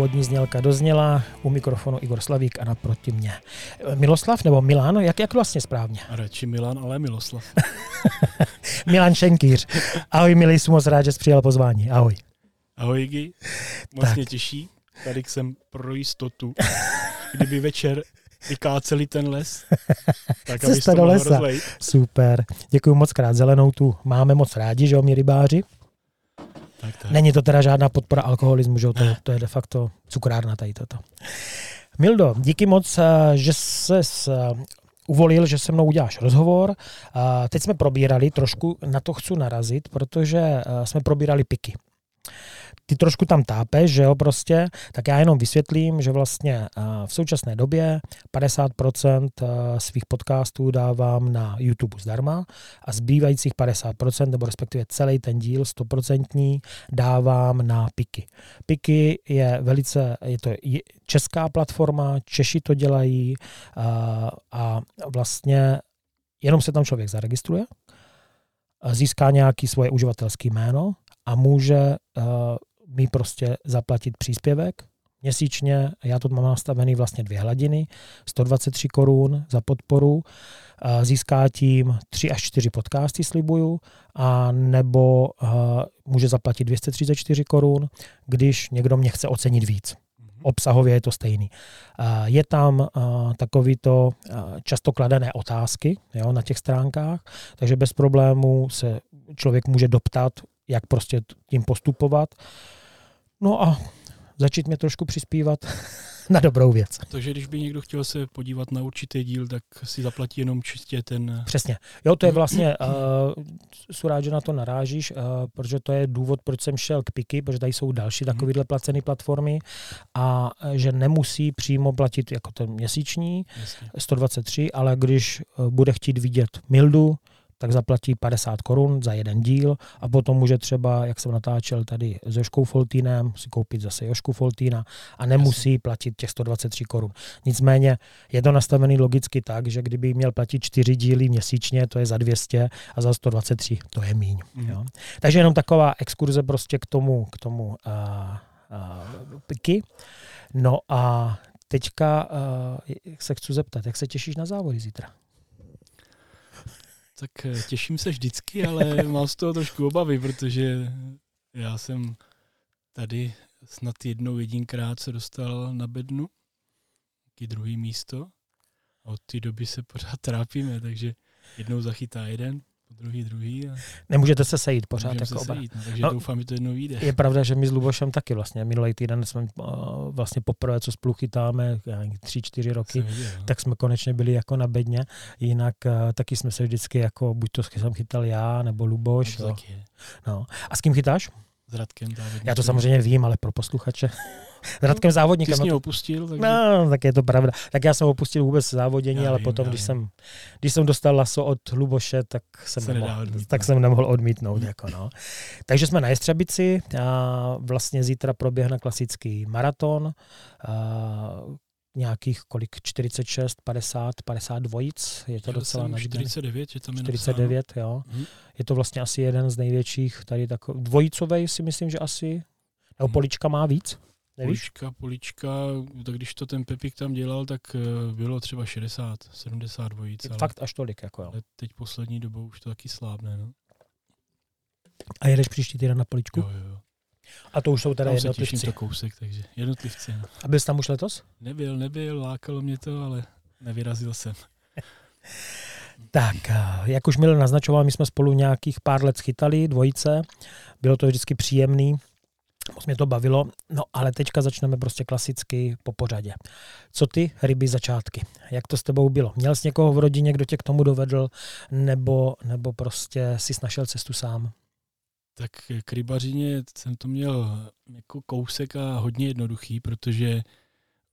úvodní znělka dozněla, u mikrofonu Igor Slavík a naproti mě. Miloslav nebo Milan, jak, jak vlastně správně? Radši Milan, ale Miloslav. Milan Šenkýř. Ahoj, milý, jsem moc rád, že jsi přijal pozvání. Ahoj. Ahoj, Igi. Moc tak. mě těší. Tady jsem pro jistotu. Kdyby večer vykáceli ten les, tak aby do lesa. Rozlejt. Super. Děkuji moc krát. Zelenou tu máme moc rádi, že jo, mě rybáři. Tak, tak. Není to teda žádná podpora alkoholismu, že to, to je de facto cukrárna tady toto. Mildo, díky moc, eh, že se eh, uvolil, že se mnou uděláš rozhovor. Teď jsme probírali, trošku na to chci narazit, protože eh, jsme probírali piky ty trošku tam tápeš, že jo, prostě, tak já jenom vysvětlím, že vlastně eh, v současné době 50% eh, svých podcastů dávám na YouTube zdarma a zbývajících 50%, nebo respektive celý ten díl 100% dávám na Piky. Piky je velice, je to česká platforma, Češi to dělají a, eh, a vlastně jenom se tam člověk zaregistruje, získá nějaký svoje uživatelské jméno a může mi prostě zaplatit příspěvek měsíčně. Já to mám nastavený vlastně dvě hladiny, 123 korun za podporu. Získá tím 3 až 4 podcasty, slibuju, a nebo může zaplatit 234 korun, když někdo mě chce ocenit víc. Mhm. Obsahově je to stejný. Je tam takovýto často kladené otázky jo, na těch stránkách, takže bez problému se člověk může doptat, jak prostě tím postupovat. No a začít mě trošku přispívat na dobrou věc. Takže když by někdo chtěl se podívat na určitý díl, tak si zaplatí jenom čistě ten... Přesně. Jo, to je vlastně, uh, jsou rád, že na to narážíš, uh, protože to je důvod, proč jsem šel k Piky, protože tady jsou další mhm. takovéhle placené platformy a že nemusí přímo platit jako ten měsíční, Jasně. 123, ale když bude chtít vidět Mildu, tak zaplatí 50 korun za jeden díl a potom může třeba, jak jsem natáčel tady s Joškou Foltínem, si koupit zase Jošku Foltína a nemusí platit těch 123 korun. Nicméně je to nastavený logicky tak, že kdyby měl platit 4 díly měsíčně, to je za 200 a za 123 to je míň. Mm. Jo. Takže jenom taková exkurze prostě k tomu, k tomu a, a, piky. No a teďka a, se chci zeptat, jak se těšíš na závody zítra? Tak eh, těším se vždycky, ale mám z toho trošku obavy, protože já jsem tady snad jednou jedinkrát se dostal na bednu, taky druhý místo. A od té doby se pořád trápíme, takže jednou zachytá jeden, druhý, druhý. A... Nemůžete se sejít pořád jako se oba. Sejít, no, takže no, doufám, že to jednou vyjde. Je pravda, že my s Lubošem taky vlastně. Minulý týden jsme uh, vlastně poprvé, co spolu chytáme, tři, čtyři roky, viděl, no. tak jsme konečně byli jako na bedně. Jinak uh, taky jsme se vždycky jako, buď to jsem chytal já, nebo Luboš. No, no. A s kým chytáš? S Radkem závodníkem. Já to samozřejmě vím, ale pro posluchače. s Radkem závodníkem. Ty jsi mě opustil? Takže... No, tak je to pravda. Tak já jsem opustil vůbec závodění, já ale vím, potom, když jsem, když jsem dostal laso od Luboše, tak jsem, nemohl, tak jsem nemohl odmítnout. Jako no. Takže jsme na Jestřebici a vlastně zítra proběhne klasický maraton. Nějakých kolik 46, 50, 50 dvojic, je to docela na 49, je tam 49, jo. Hmm. Je to vlastně asi jeden z největších tady takový, dvojicovej si myslím, že asi, nebo hmm. polička má víc. Nevíš? Polička, polička, tak když to ten Pepik tam dělal, tak eh, bylo třeba 60, 70 dvojic. Ale, fakt až tolik, jako jo. Ale teď poslední dobou už to taky slábne, no. A jedeš příští týden na poličku? Jo, jo. A to už jsou teda jednotlivci. Se to kousek, takže jednotlivci. No. A byl jsi tam už letos? Nebyl, nebyl, lákalo mě to, ale nevyrazil jsem. tak, eh, jak už Mil naznačoval, my jsme spolu nějakých pár let schytali, dvojice. Bylo to vždycky příjemný. Moc mě to bavilo, no ale teďka začneme prostě klasicky po pořadě. Co ty ryby začátky? Jak to s tebou bylo? Měl jsi někoho v rodině, kdo tě k tomu dovedl, nebo, nebo prostě si našel cestu sám? Tak k rybařině jsem to měl jako kousek a hodně jednoduchý, protože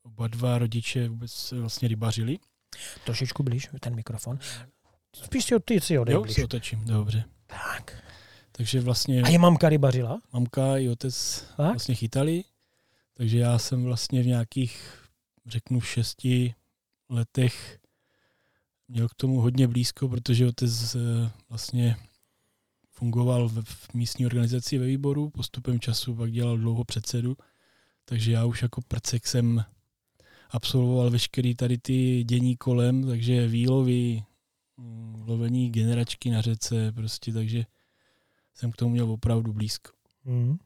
oba dva rodiče vůbec vlastně rybařili. Trošičku blíž ten mikrofon. Spíš si, ty si Jo, si otočím, dobře. Tak. Takže vlastně... A je mamka rybařila? Mamka i otec tak? vlastně chytali, takže já jsem vlastně v nějakých, řeknu, šesti letech měl k tomu hodně blízko, protože otec eh, vlastně fungoval v místní organizaci ve výboru, postupem času pak dělal dlouho předsedu, takže já už jako prcek jsem absolvoval veškerý tady ty dění kolem, takže výlovy, mm, lovení generačky na řece, prostě, takže jsem k tomu měl opravdu blízko. Mm.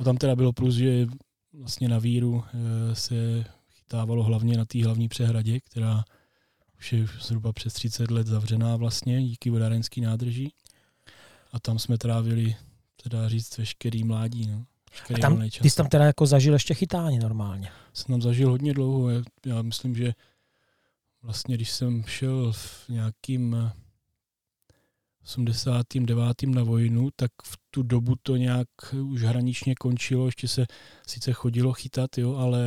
A tam teda bylo plus, že vlastně na víru eh, se chytávalo hlavně na té hlavní přehradě, která už je zhruba přes 30 let zavřená vlastně díky vodárenský nádrží. A tam jsme trávili, teda říct, veškerý mládí. No. A tam, ty jsi tam teda jako zažil ještě chytání normálně? Jsem tam zažil hodně dlouho. Já, já myslím, že vlastně když jsem šel v nějakým 89. na vojnu, tak v tu dobu to nějak už hraničně končilo, ještě se sice chodilo chytat, jo, ale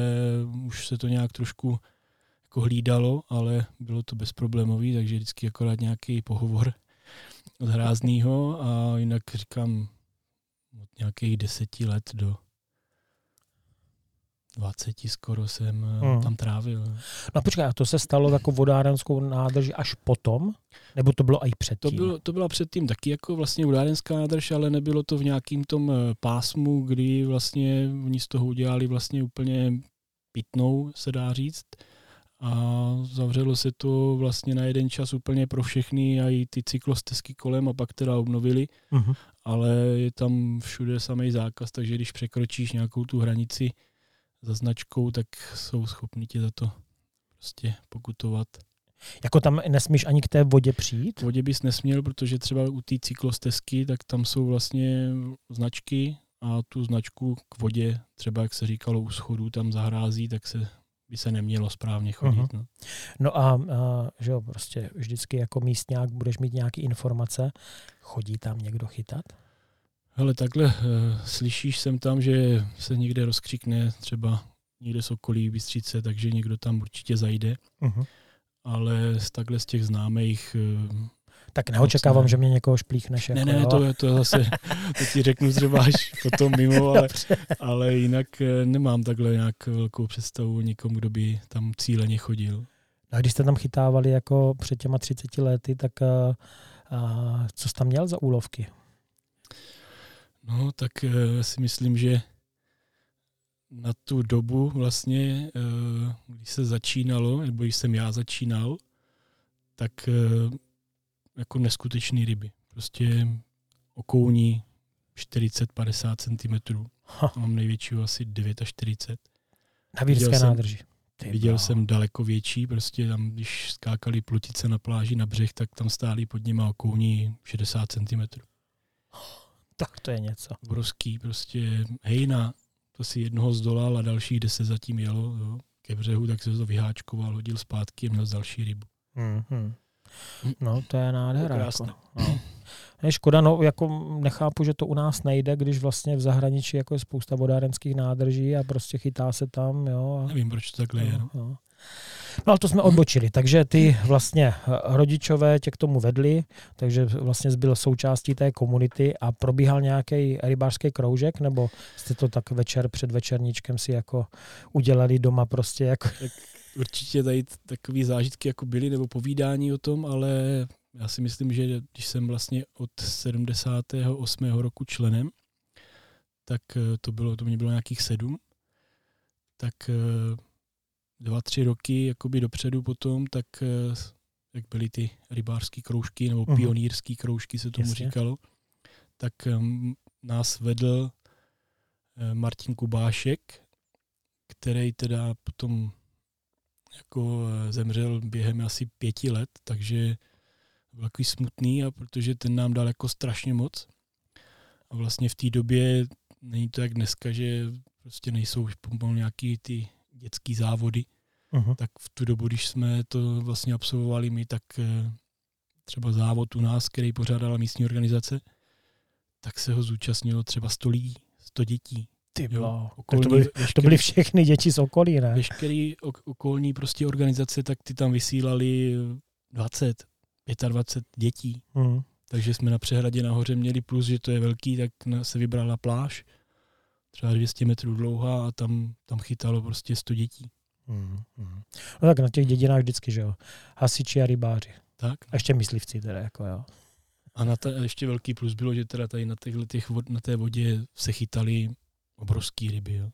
už se to nějak trošku jako hlídalo, ale bylo to bezproblémový, takže vždycky akorát nějaký pohovor od hráznýho a jinak říkám od nějakých deseti let do 20 skoro jsem hmm. tam trávil. No počkej, a to se stalo jako vodárenskou nádrž až potom? Nebo to bylo i předtím? To, bylo, to byla předtím taky jako vlastně vodárenská nádrž, ale nebylo to v nějakým tom eh, pásmu, kdy vlastně oni z toho udělali vlastně úplně pitnou, se dá říct. A zavřelo se to vlastně na jeden čas úplně pro všechny a i ty cyklostezky kolem a pak teda obnovili. Uh-huh. Ale je tam všude samý zákaz, takže když překročíš nějakou tu hranici, za značkou, tak jsou schopni tě za to prostě pokutovat. Jako tam nesmíš ani k té vodě přijít? K vodě bys nesměl, protože třeba u té cyklostezky, tak tam jsou vlastně značky a tu značku k vodě, třeba jak se říkalo u schodů, tam zahrází, tak se by se nemělo správně chodit. Uh-huh. No. no a, a že jo, prostě vždycky jako místňák budeš mít nějaké informace, chodí tam někdo chytat? Hele, takhle uh, slyšíš sem tam, že se někde rozkřikne třeba někde Sokolí, Bystřice, takže někdo tam určitě zajde. Uh-huh. Ale z takhle z těch známých uh, tak neočekávám, že mě někoho šplíchneš. Ne, jako, ne, ne, to, to zase, to ti řeknu třeba až potom mimo, ale, ale jinak eh, nemám takhle nějak velkou představu někomu, kdo by tam cíleně chodil. A když jste tam chytávali jako před těma 30 lety, tak a, a, co jsi tam měl za úlovky? No, tak uh, si myslím, že na tu dobu vlastně, když se začínalo, nebo když jsem já začínal, tak jako neskutečný ryby. Prostě okouní 40-50 cm. Mám největšího asi 49. Na Vírské nádrži. Ty viděl bro. jsem daleko větší, prostě tam, když skákali plutice na pláži na břeh, tak tam stáli pod nimi okouní 60 cm. Tak to je něco. Obrovský, prostě hejna, to si jednoho zdolal a dalších deset zatím jelo jo, ke břehu, tak se to vyháčkoval, hodil zpátky a měl další rybu. Mm-hmm. No, to je nádhera. Jako, no. Je škoda, no, jako nechápu, že to u nás nejde, když vlastně v zahraničí jako je spousta vodárenských nádrží a prostě chytá se tam, jo. A, Nevím, proč to takhle no, je. No. No. No ale to jsme odbočili, takže ty vlastně eh, rodičové tě k tomu vedli, takže vlastně byl součástí té komunity a probíhal nějaký rybářský kroužek, nebo jste to tak večer před večerníčkem si jako udělali doma prostě jako... Tak určitě tady takové zážitky jako byly, nebo povídání o tom, ale já si myslím, že když jsem vlastně od 78. roku členem, tak eh, to bylo, to mě bylo nějakých sedm, tak eh, dva, tři roky jakoby dopředu potom, tak eh, jak byly ty rybářské kroužky nebo uh-huh. pionýrské kroužky se tomu Jasně. říkalo, tak nás vedl Martin Kubášek, který teda potom jako zemřel během asi pěti let, takže byl takový smutný, a protože ten nám dal jako strašně moc. A vlastně v té době není to jak dneska, že prostě nejsou pomalu nějaký ty dětský závody, uh-huh. tak v tu dobu, když jsme to vlastně absolvovali my, tak eh, třeba závod u nás, který pořádala místní organizace, tak se ho zúčastnilo třeba 100 lidí, 100 dětí. Ty jo, okolní, to, byly, veškerý, to byly všechny děti z okolí, ne? Veškerý okolní prostě organizace, tak ty tam vysílali 20, 25 dětí. Uh-huh. Takže jsme na přehradě nahoře měli plus, že to je velký, tak se vybrala pláž, třeba 200 metrů dlouhá a tam, tam chytalo prostě 100 dětí. Mm, mm. No tak na těch dědinách vždycky, že jo. Hasiči a rybáři. Tak. A ještě myslivci teda, jako jo. A na ta, ještě velký plus bylo, že teda tady na, těch vod, na té vodě se chytali obrovský ryby, jo.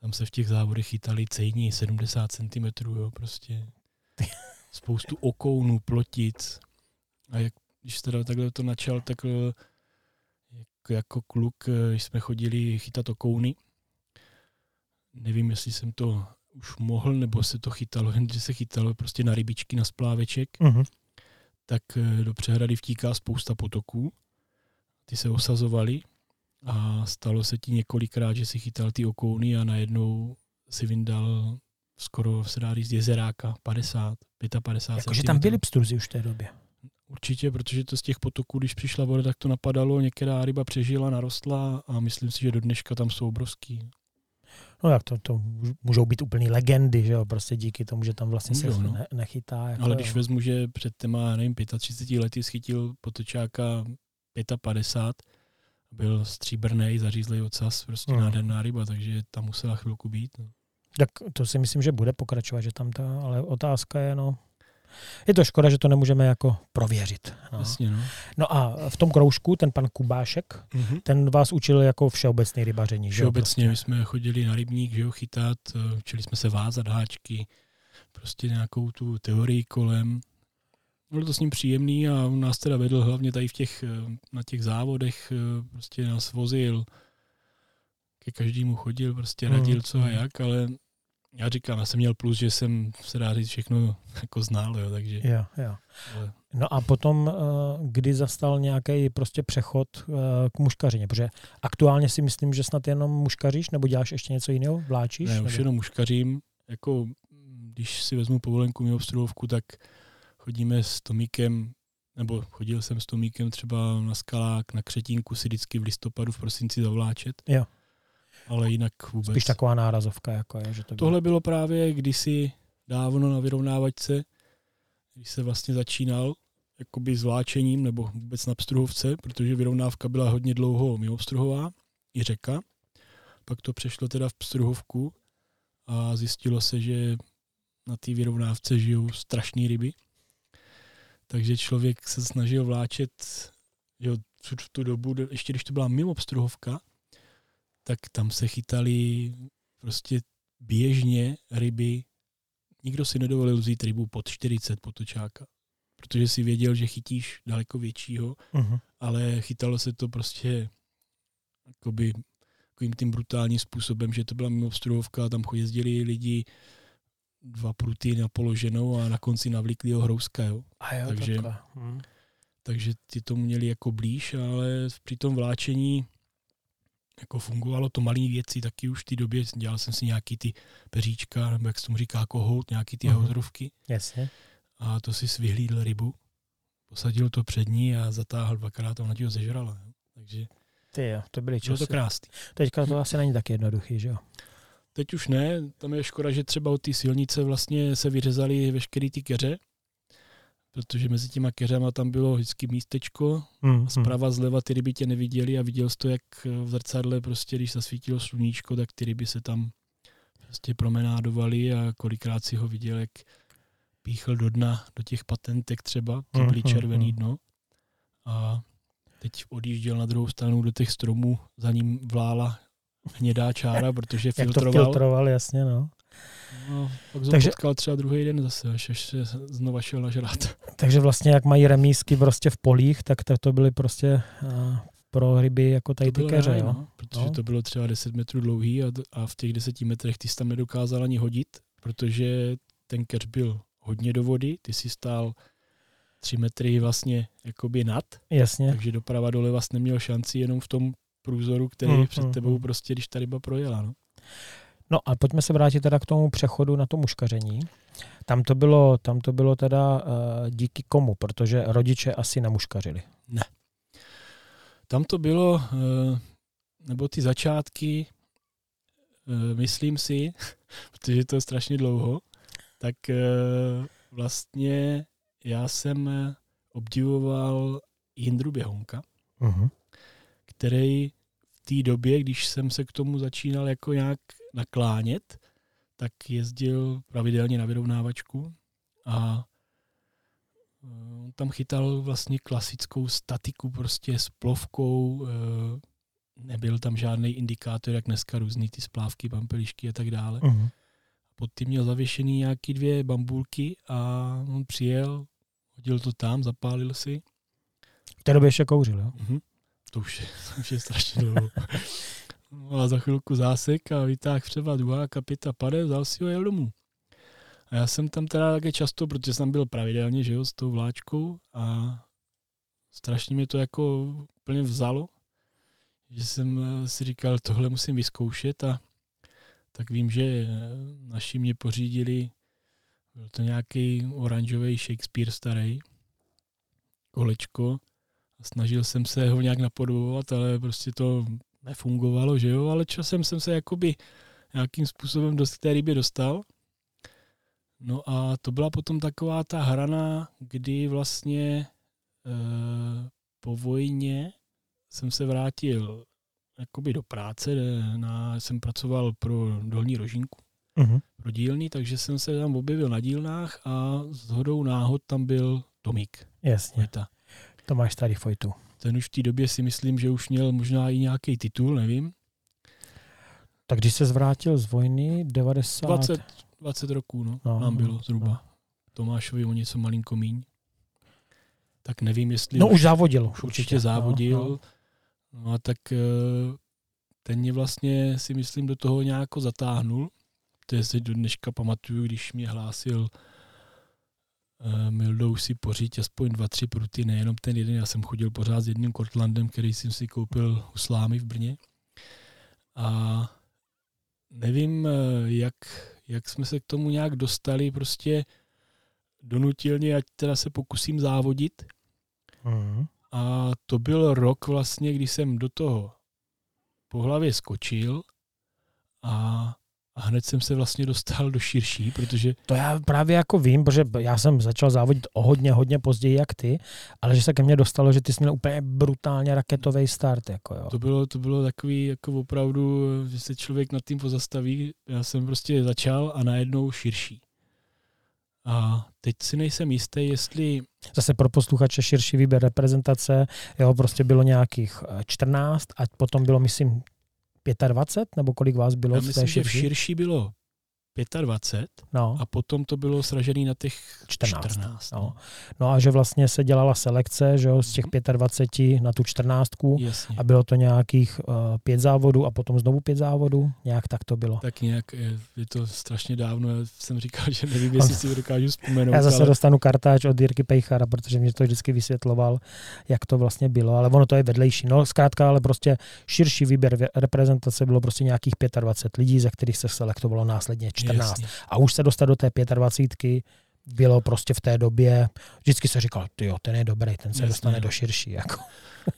tam se v těch závodech chytali cejní 70 cm, jo, prostě spoustu okounů, plotic. A jak, když teda takhle to načal, tak jako, jako kluk, eh, když jsme chodili chytat okouny, nevím, jestli jsem to už mohl, nebo se to chytalo, jen že se chytalo prostě na rybičky, na spláveček, uh-huh. tak eh, do přehrady vtíká spousta potoků. Ty se osazovaly a stalo se ti několikrát, že si chytal ty okouny a najednou si vyndal skoro se dá říct jezeráka, 50, 55 Jakože tam byly pstruzy už v té době. Určitě, protože to z těch potoků, když přišla voda, tak to napadalo, některá ryba přežila, narostla a myslím si, že do dneška tam jsou obrovský. No tak to, to můžou být úplný legendy, že jo, prostě díky tomu, že tam vlastně můžou, se no. ne, nechytá. Jako Ale když vezmu, že před těma, nevím, 35 lety schytil potočáka 55, byl stříbrný, zařízlý ocas, prostě hmm. nádherná ryba, takže tam musela chvilku být. No. Tak to si myslím, že bude pokračovat, že tam ta, ale otázka je, no, je to škoda, že to nemůžeme jako prověřit. No, Jasně, no. no a v tom kroužku ten pan Kubášek, mm-hmm. ten vás učil jako všeobecný rybaření, Všeobecně, že prostě. my jsme chodili na rybník, že jo, chytat, eh, učili jsme se vázat háčky, prostě nějakou tu teorii kolem. Bylo to s ním příjemný a on nás teda vedl hlavně tady v těch, eh, na těch závodech, eh, prostě nás vozil, ke každému chodil, prostě radil mm, co a jak, ale já říkám, já jsem měl plus, že jsem se dá říct všechno jako znal, jo, takže. Jo, jo. Ale... No a potom, eh, kdy zastal nějaký prostě přechod k muškařině, protože aktuálně si myslím, že snad jenom muškaříš, nebo děláš ještě něco jiného, vláčíš? Ne, nebo? už jenom muškařím, jako když si vezmu povolenku mimo obstruovku, tak chodíme s Tomíkem, nebo chodil jsem s Tomíkem třeba na skalák, na křetínku si vždycky v listopadu, v prosinci zavláčet. Jo ale jinak vůbec. Spíš taková nárazovka. Jako je, že to bylo. Tohle bylo právě kdysi dávno na vyrovnávačce, když se vlastně začínal jakoby zvláčením nebo vůbec na pstruhovce, protože vyrovnávka byla hodně dlouho mimo pstruhová, i řeka. Pak to přešlo teda v pstruhovku a zjistilo se, že na té vyrovnávce žijou strašné ryby. Takže člověk se snažil vláčet jo, v tu dobu, ještě když to byla mimo pstruhovka, tak tam se chytali prostě běžně ryby. Nikdo si nedovolil vzít rybu pod 40 potočáka, protože si věděl, že chytíš daleko většího, uh-huh. ale chytalo se to prostě jakoby takovým tím brutálním způsobem, že to byla mimo a tam jezdili lidi dva pruty na položenou a na konci navlíkli ho hrouska. Jo. A jo, takže, hmm. takže ty to měli jako blíž, ale při tom vláčení jako fungovalo to malé věci, taky už v té době dělal jsem si nějaký ty peříčka, nebo jak se tomu říká, kohout, nějaký ty uh-huh. Mhm. Jasně. A to si svyhlídl rybu, posadil to před ní a zatáhl dvakrát a ona ti ho zežrala. Takže ty jo, to byly časy. Bylo to krásný. Teďka to asi není tak jednoduchý, že jo? Teď už ne, tam je škoda, že třeba od té silnice vlastně se vyřezali veškeré ty keře, protože mezi těma keřama tam bylo vždycky místečko mm, a zprava zleva ty ryby tě neviděli a viděl jsi to, jak v zrcadle prostě, když zasvítilo sluníčko, tak ty ryby se tam prostě promenádovaly a kolikrát si ho viděl, jak píchl do dna, do těch patentek třeba, ty byly mm, červený dno. A teď odjížděl na druhou stranu do těch stromů, za ním vlála hnědá čára, protože filtroval. Jak to filtroval, jasně, no. No, pak Takže, potkal třeba druhý den zase, až, až se znova šel nažrát. Takže vlastně jak mají remísky prostě v polích, tak to, byly prostě uh, pro ryby jako tady ty keře, jo? No, protože no. to bylo třeba 10 metrů dlouhý a, a v těch 10 metrech ty jsi tam nedokázal ani hodit, protože ten keř byl hodně do vody, ty si stál 3 metry vlastně jakoby nad. Jasně. Takže doprava dole vlastně neměl šanci jenom v tom průzoru, který hmm, před hmm, tebou hmm. prostě, když ta ryba projela. No. No a pojďme se vrátit teda k tomu přechodu na to muškaření. Tam to bylo, tam to bylo teda uh, díky komu, protože rodiče asi nemuškařili. Ne. Tam to bylo, uh, nebo ty začátky, uh, myslím si, protože to je strašně dlouho, tak uh, vlastně já jsem obdivoval Jindru Běhonka, uh-huh. který v té době, když jsem se k tomu začínal jako nějak naklánět, tak jezdil pravidelně na vyrovnávačku a on tam chytal vlastně klasickou statiku prostě s plovkou, nebyl tam žádný indikátor, jak dneska různý ty splávky, pampelišky a tak dále. Uh-huh. Pod tím měl zavěšený nějaký dvě bambulky a on přijel, hodil to tam, zapálil si. V té době ještě kouřil, jo? Uh-huh. To už je, to už je strašně dlouho. No a za chvilku zásek a vytáhl třeba druhá kapita pade, vzal si ho jel domů. A já jsem tam teda také často, protože jsem byl pravidelně, že jo, s tou vláčkou a strašně mě to jako úplně vzalo, že jsem eh, si říkal, tohle musím vyzkoušet a tak vím, že eh, naši mě pořídili, byl to nějaký oranžový Shakespeare starý, kolečko snažil jsem se ho nějak napodobovat, ale prostě to nefungovalo, že jo, ale časem jsem se jakoby nějakým způsobem dost k té rybě dostal. No a to byla potom taková ta hrana, kdy vlastně e, po vojně jsem se vrátil jakoby do práce, na, jsem pracoval pro dolní rožinku, uh-huh. pro dílny, takže jsem se tam objevil na dílnách a s hodou náhod tam byl Tomík. Jasně. Vojta. Tomáš Starý Fojtu. Ten už v té době si myslím, že už měl možná i nějaký titul, nevím. Tak když se zvrátil z vojny, 90... 20, 20 roků, no, No, no nám bylo no, zhruba. no. No. Tomášovi o něco malinko míň. Tak nevím, jestli No už závodil. Už určitě určitě závodil. No, No, no. no a tak eh, ten mě vlastně si myslím do toho nějak zatáhnul. To je si do dneška pamatuju, když mě hlásil Mildou si poříď aspoň dva, tři pruty, nejenom ten jeden. Já jsem chodil pořád s jedním Cortlandem, který jsem si koupil u Slámy v Brně. A nevím, eh, jak, jak jsme se k tomu nějak dostali, prostě donutil mě, ať teda se pokusím závodit. Mhm. A to byl rok vlastně, kdy jsem do toho po hlavě skočil a, a hned jsem se vlastně dostal do širší, protože To já právě jako vím, protože já jsem začal závodit o hodně, hodně později jak ty, ale že se ke mně dostalo, že ty jsi měl úplně brutálně raketový start. Jako jo. to bylo, to bylo takový jako opravdu, že se člověk nad tím pozastaví. Já jsem prostě začal a najednou širší. A teď si nejsem jistý, jestli Zase pro posluchače širší výběr reprezentace, jo, prostě bylo nějakých eh, 14 a potom bylo, myslím, 25, nebo kolik vás bylo já v té myslím, že v širší bylo 25 No, a potom to bylo sražený na těch 14. 14 no. no a že vlastně se dělala selekce, že jo, z těch 25 na tu 14 Jasně. a bylo to nějakých uh, pět závodů a potom znovu pět závodů, nějak tak to bylo. Tak nějak, je, to strašně dávno, já jsem říkal, že nevím, jestli si to dokážu vzpomenout. Já zase ale dostanu kartáč od Jirky Pejchara, protože mě to vždycky vysvětloval, jak to vlastně bylo, ale ono to je vedlejší. No zkrátka, ale prostě širší výběr reprezentace bylo prostě nějakých 25 lidí, ze kterých se selektovalo následně 14. Jasně. A už se dostat do té 25 bylo prostě v té době, vždycky se říkal, ty jo, ten je dobrý, ten se Jasně, dostane do širší. Jako.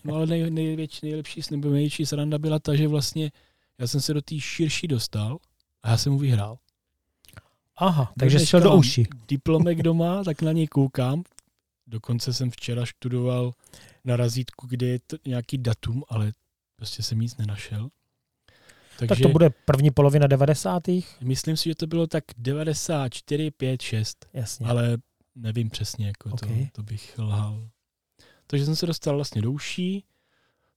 No ale nej, největší, nejlepší, nebo největší sranda byla ta, že vlastně já jsem se do té širší dostal a já jsem mu vyhrál. Aha, takže šel do uší. Diplomek doma, tak na něj koukám. Dokonce jsem včera študoval na razítku, kde je to nějaký datum, ale prostě jsem nic nenašel. Takže Tak to bude první polovina 90. myslím si, že to bylo tak 94, 5, 6. Jasně. ale nevím přesně, jako Ok. to, to bych lhal. Takže jsem se dostal vlastně do uší,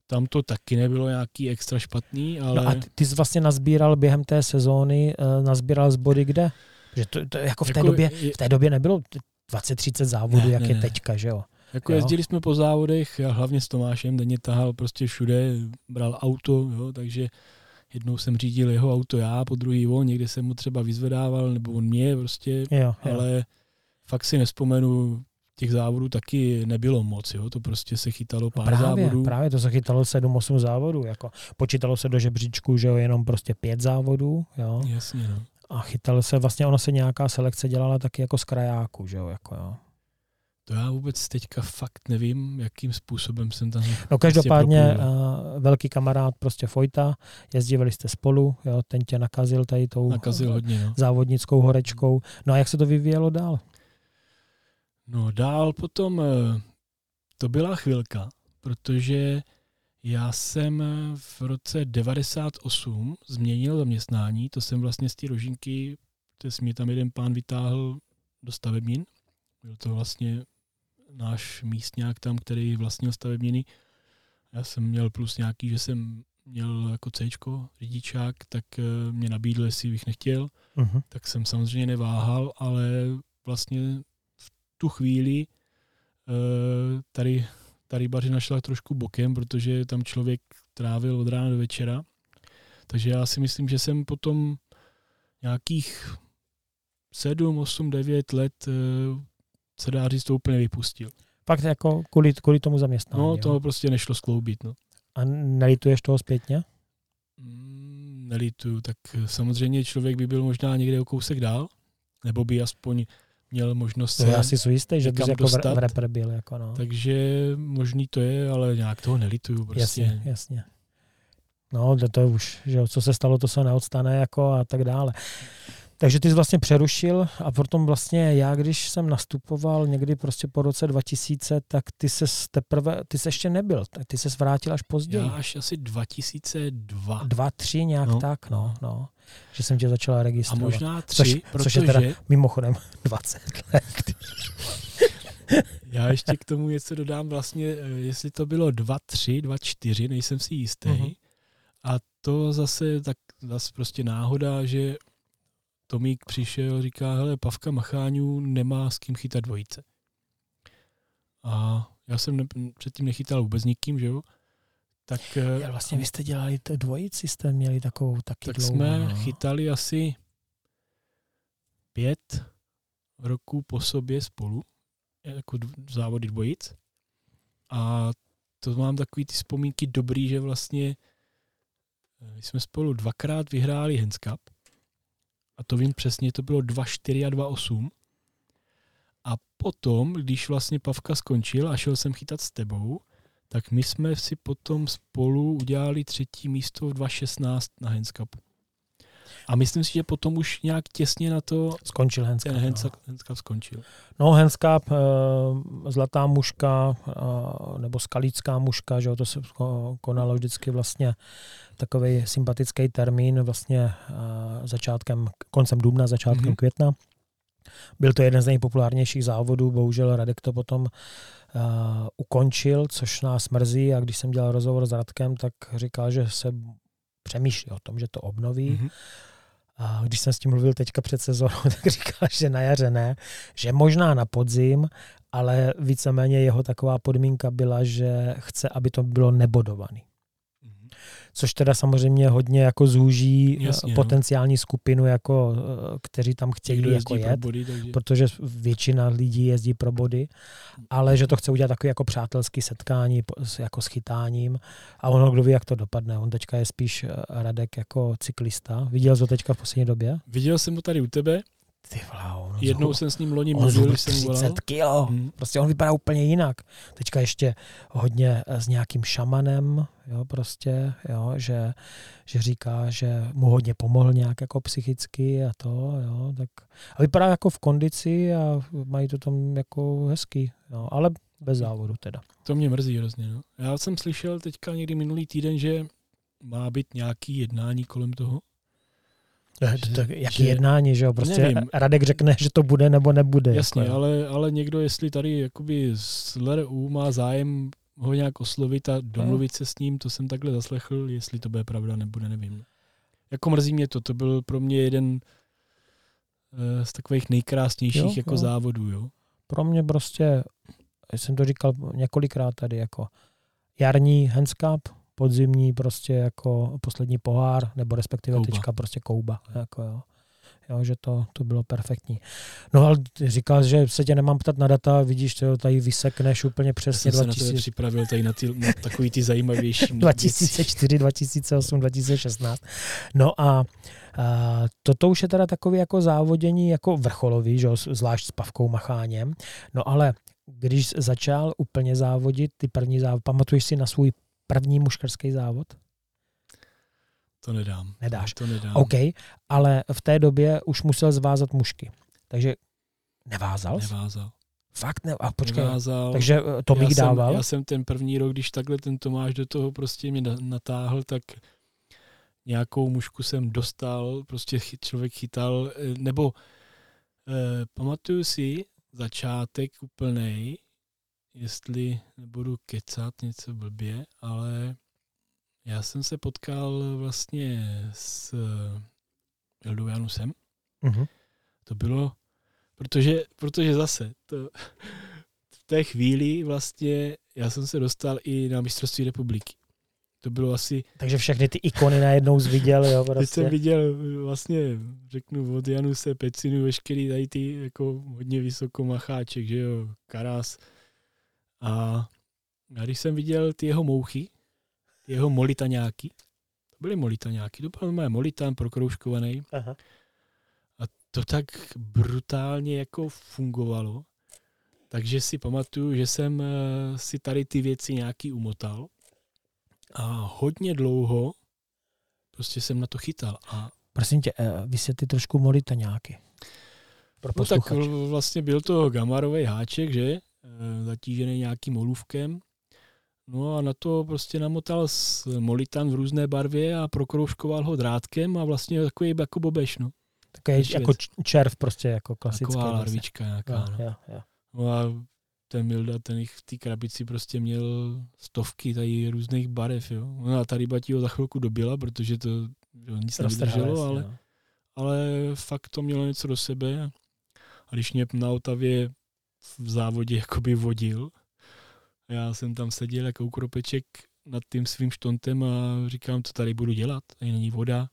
tam to taky nebylo nějaký extra špatný, ale No a ty, ty jsi vlastně nazbíral během té sezóny, uh, nazbíral z body kde? Že to, to jako v té jako, době je- v té době nebylo 20-30 závodů, Ne, jak ne, je ne. teďka, že jo? jako jo. jezdili jsme po závodech, já hlavně s Tomášem, denně tahal prostě všude, bral auto, jo, takže jednou jsem řídil jeho auto já, po druhý on, někde jsem mu třeba vyzvedával, nebo on mě prostě, Jo, jo. ale fakt si nespomenu, těch závodů taky nebylo moc, jo, to prostě se chytalo pár právě, závodů. právě to se chytalo 7-8 závodů. Jako. Počítalo se do žebříčku, že jo, jenom prostě pět závodů. Jo. Jasně, no. A chytalo se, vlastně ono se nějaká selekce dělala taky jako z krajáku, že jo. Jako, jo. To já vůbec teďka fakt nevím, jakým způsobem jsem tam No každopádně proplul. uh, velký kamarád prostě Fojta, jezdívali jste spolu, jo, ten tě nakazil tady tou nakazil hodně. No. závodnickou horečkou. No a jak se to vyvíjelo dál? no dál potom eh, to byla chvilka, protože já jsem v roce 98 změnil zaměstnání, to jsem vlastně z té rožinky, to mě tam jeden pán vytáhl do stavebnin. Byl to vlastně náš místňák tam, který vlastnil stavebniny. Já jsem měl plus nějaký, že jsem měl jako C, řidičák, tak uh, mě nabídl, jestli bych nechtěl. Uh-huh. Tak jsem samozřejmě neváhal, ale vlastně v tu chvíli uh, tady, tady bařina šla trošku bokem, protože tam člověk trávil od rána do večera. Takže já si myslím, že jsem potom nějakých 7, 8, 9 let uh, se dá říct, to úplně vypustil. Fakt jako kvůli, kvůli tomu zaměstnání. No, to prostě nešlo skloubit. No. A nelituješ toho zpětně? Mm, nelituju, tak samozřejmě člověk by byl možná někde o kousek dál, nebo by aspoň měl možnost se Já si jsou jistý, že bys jako dostat. v repre byl. Jako no. Takže možný to je, ale nějak toho nelituju. Prostě. Jasně, jasně. No, to, to už, že co se stalo, to se neodstane jako a tak dále. Takže ty jsi vlastně přerušil a potom vlastně já, když jsem nastupoval někdy prostě po roce 2000, tak ty se teprve, ty se ještě nebyl, ty se vrátil až později. Já až asi 2002. Dva, tři nějak no. tak, no, no. Že jsem tě začala registrovat. A možná tři, což, protože... Což je teda mimochodem 20 let. Já ještě k tomu něco dodám vlastně, eh, jestli to bylo 2, 3, 2, 4, nejsem si jistý. Uh-huh. A to zase tak zase prostě náhoda, že Tomík přišel, říká, hele, Pavka Macháňů nemá s kým chytat dvojice. A já jsem ne, předtím nechytal vůbec nikým, že jo? Tak, eh, já vlastně vy jste dělali dvojici, jste měli takovou taky Tak dlouho, jsme no. chytali asi pět roků po sobě spolu, jako závody dvojic. A to mám takový ty vzpomínky dobrý, že vlastně eh, jsme spolu dvakrát vyhráli Hands Cup a to vím přesně, to bylo 2.4 a 2.8. A potom, když vlastně Pavka skončil a šel jsem chytat s tebou, tak my jsme si potom spolu udělali třetí místo v 2.16 na Handscapu. A myslím si, že potom už nějak těsně na to skončil Hands ten Hands, no. Hands skončil. No Hands Cup, uh, Zlatá muška uh, nebo Skalická muška, že to se konalo vždycky vlastně takový sympatický termín vlastně začátkem, koncem dubna, začátkem mm-hmm. května. Byl to jeden z nejpopulárnějších závodů, bohužel Radek to potom uh, ukončil, což nás mrzí a když jsem dělal rozhovor s Radkem, tak říkal, že se přemýšlí o tom, že to obnoví. Mm-hmm. A když jsem s tím mluvil teďka před sezónou, tak říkal, že na jaře ne, že možná na podzim, ale víceméně jeho taková podmínka byla, že chce, aby to bylo nebodovaný což teda samozřejmě hodně jako zúží eh, Jasně, no. potenciální no. skupinu, jako, eh, kteří tam chtějí jako jet, body, takže... protože většina lidí jezdí pro body, ale že to chce udělat takový jako přátelský setkání jako s chytáním a ono kdo ví, jak to dopadne. On teďka je spíš eh, Radek jako cyklista. Viděl jsi ho teďka v poslední době? Viděl jsem ho tady u tebe. Ty vláho, no Jednou jsem s ním loni mluvil, když jsem volal. kilo. Hmm. Prostě on vypadá úplně jinak. Teďka ještě hodně s nějakým šamanem, jo, prostě, jo, že, že říká, že mu hodně pomohl nějak jako psychicky a to, jo, tak a vypadá jako v kondici a mají to tam jako hezký, jo, ale bez závodu teda. To mě mrzí hrozně, no. Já jsem slyšel teďka někdy minulý týden, že má být nějaký jednání kolem toho, to, to, jaký že, jednání, že jo? Prostě nevím. Radek řekne, že to bude nebo nebude. Jasně, jako, ale, ale někdo, jestli tady jakoby z LRU má zájem ho nějak oslovit a domluvit se s ním, to jsem takhle zaslechl, jestli to bude pravda, nebude, nevím. Jako mrzí mě to, to byl pro mě jeden eh, z takových nejkrásnějších jo, jako jo. závodů, jo. Pro mě prostě, jsem to říkal několikrát tady, jako jarní Hands Cup, podzimní prostě jako poslední pohár, nebo respektive kouba. teďka prostě kouba. Jako jo. Jo, že to, to bylo perfektní. No ale říkal, že se tě nemám ptat na data, vidíš, to tady vysekneš úplně přesně. Já jsem 2000... se na to připravil tady na, ty, na takový ty zajímavější 2004, 2008, 2016. No a, a toto už je teda takový jako závodění jako vrcholový, že, zvlášť s Pavkou Macháněm. No ale když začal úplně závodit, ty první závod, pamatuješ si na svůj první muškarský závod? To nedám. Nedáš. To nedám. OK, ale v té době už musel zvázat mušky. Takže nevázal? Nevázal. Fakt ne? A počkej, nevázal. takže eh, to bych dával? Já jsem ten první rok, když takhle ten Tomáš do toho prostě mě natáhl, tak nějakou mušku jsem dostal, prostě člověk chytal, eh, nebo eh, pamatuju si začátek úplnej, jestli nebudu kecat něco blbě, ale Já jsem se potkal vlastně s Eldou Janusem. Uh-huh. To bylo, protože, protože zase, to, v té chvíli vlastně já jsem se dostal i na mistrovství republiky. To bylo asi... Takže všechny ty ikony najednou viděl, jo? Prostě. Teď jsem viděl vlastně, řeknu, od Januse, Pecinu, veškerý tady ty jako hodně vysoko macháček, že jo, Karas. A, když jsem viděl ty jeho mouchy, ty jeho molitaňáky, to byly molitaňáky, to byl moje molitán prokroužkovaný. Aha. A to tak brutálně jako fungovalo. Takže si pamatuju, že jsem eh, si tady ty věci nějaký umotal a hodně dlouho prostě jsem na to chytal. A Prosím tě, eh, vysvětli trošku molitaňáky. Pro no tak vlastně byl to gamarový háček, že? Eh, Zatížený nějakým olůvkem. No a na to prostě namotal s molitan v různé barvě a prokroužkoval ho drátkem a vlastně takový jako bobeš, no. Takový jako věc. červ prostě jako klasický. Taková vlastně. larvička nějaká, Jo, no. jo, jo. No a ten Milda, ten jich v té krabici prostě měl stovky tady různých barev, jo. No a ta ryba ti ho za chvilku dobila, protože to jo, nic nevydrželo, ale, no. ale fakt to mělo něco do sebe. A když mě na Otavě v závodě jakoby vodil, já jsem tam seděl jako ukropeček nad tím svým štontem a říkám, co tady budu dělat, tady není voda,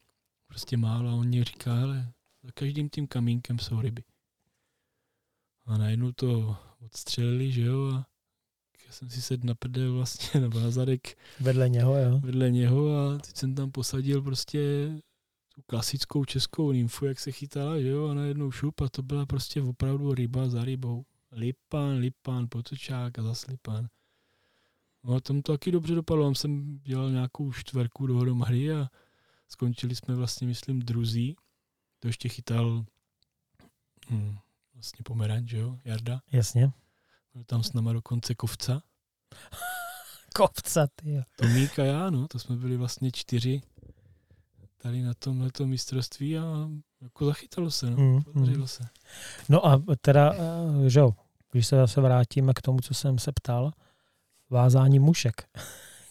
prostě málo. A on mě říká, hele, za každým tím kamínkem jsou ryby. A najednou to odstřelili, že jo, a já jsem si sedl na prdel vlastně, nebo na zadek Vedle něho, jo. vedle něho a teď jsem tam posadil prostě tu klasickou českou nymfu, jak se chytala, že jo, a najednou šup a to byla prostě opravdu ryba za rybou. Lipán, lipán, potočák a zas lipán. No a tam to taky dobře dopadlo, tam jsem dělal nějakou čtverku dohromady a skončili jsme vlastně, myslím, druzí. To ještě chytal hm, vlastně pomeranč, že jo, Jarda. Jasně. Byl tam s náma dokonce kovca. Kovca, ty jo. Tomík a já, no, to jsme byli vlastně čtyři tady na tomhleto mistrovství a jako zachytalo se, no, Mm, podařilo mm. se. No a teda, eh, že jo, když se zase vrátíme k tomu, co jsem se ptal, vázání mušek.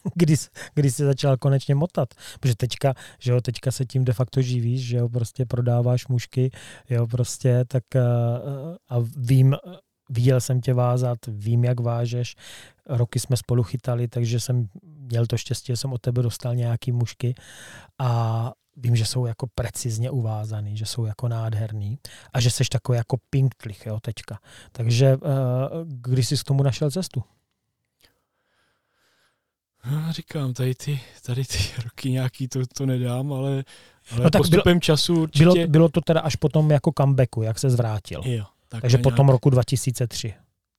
kdy, kdy jsi začal konečně motat. Protože teďka, že jo, teďka se tím de facto živíš, že jo, prostě prodáváš mušky, jo, prostě, tak eh, a vím, viděl jsem tě vázat, vím, jak vážeš, roky jsme spolu chytali, takže jsem měl to štěstí, že jsem od tebe dostal nějaký mušky a vím, že jsou jako precizně uvázaný, že jsou jako nádherný a že seš takový jako pinktlich, jo, teďka. Takže eh, když jsi k tomu našel cestu? No, říkám, tady ty, tady ty roky nějaký to, to nedám, ale, ale No tak postupem času určitě... Bylo, bylo to teda až potom jako comebacku, jak se zvrátil. Jo, takhle Takže po tom nějak- roku 2003.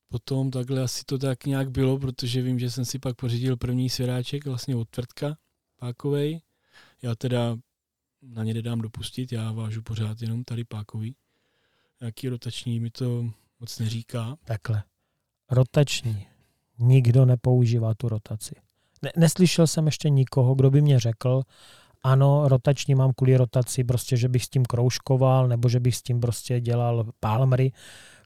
Potom takhle asi to tak nějak bylo, protože vím, že jsem si pak pořídil první svěráček vlastně od Tvrtka pákovej. Já teda na ně nedám dopustit, já vážu pořád jenom tady pákový. Nějaký rotační mi to moc neříká. Takhle. Rotační. Nikdo nepoužívá tu rotaci. Ne, neslyšel jsem ještě nikoho, kdo by mě řekl, ano, rotační mám kvůli rotaci, prostě, že bych s tím kroužkoval, nebo že bych s tím prostě dělal pálmry.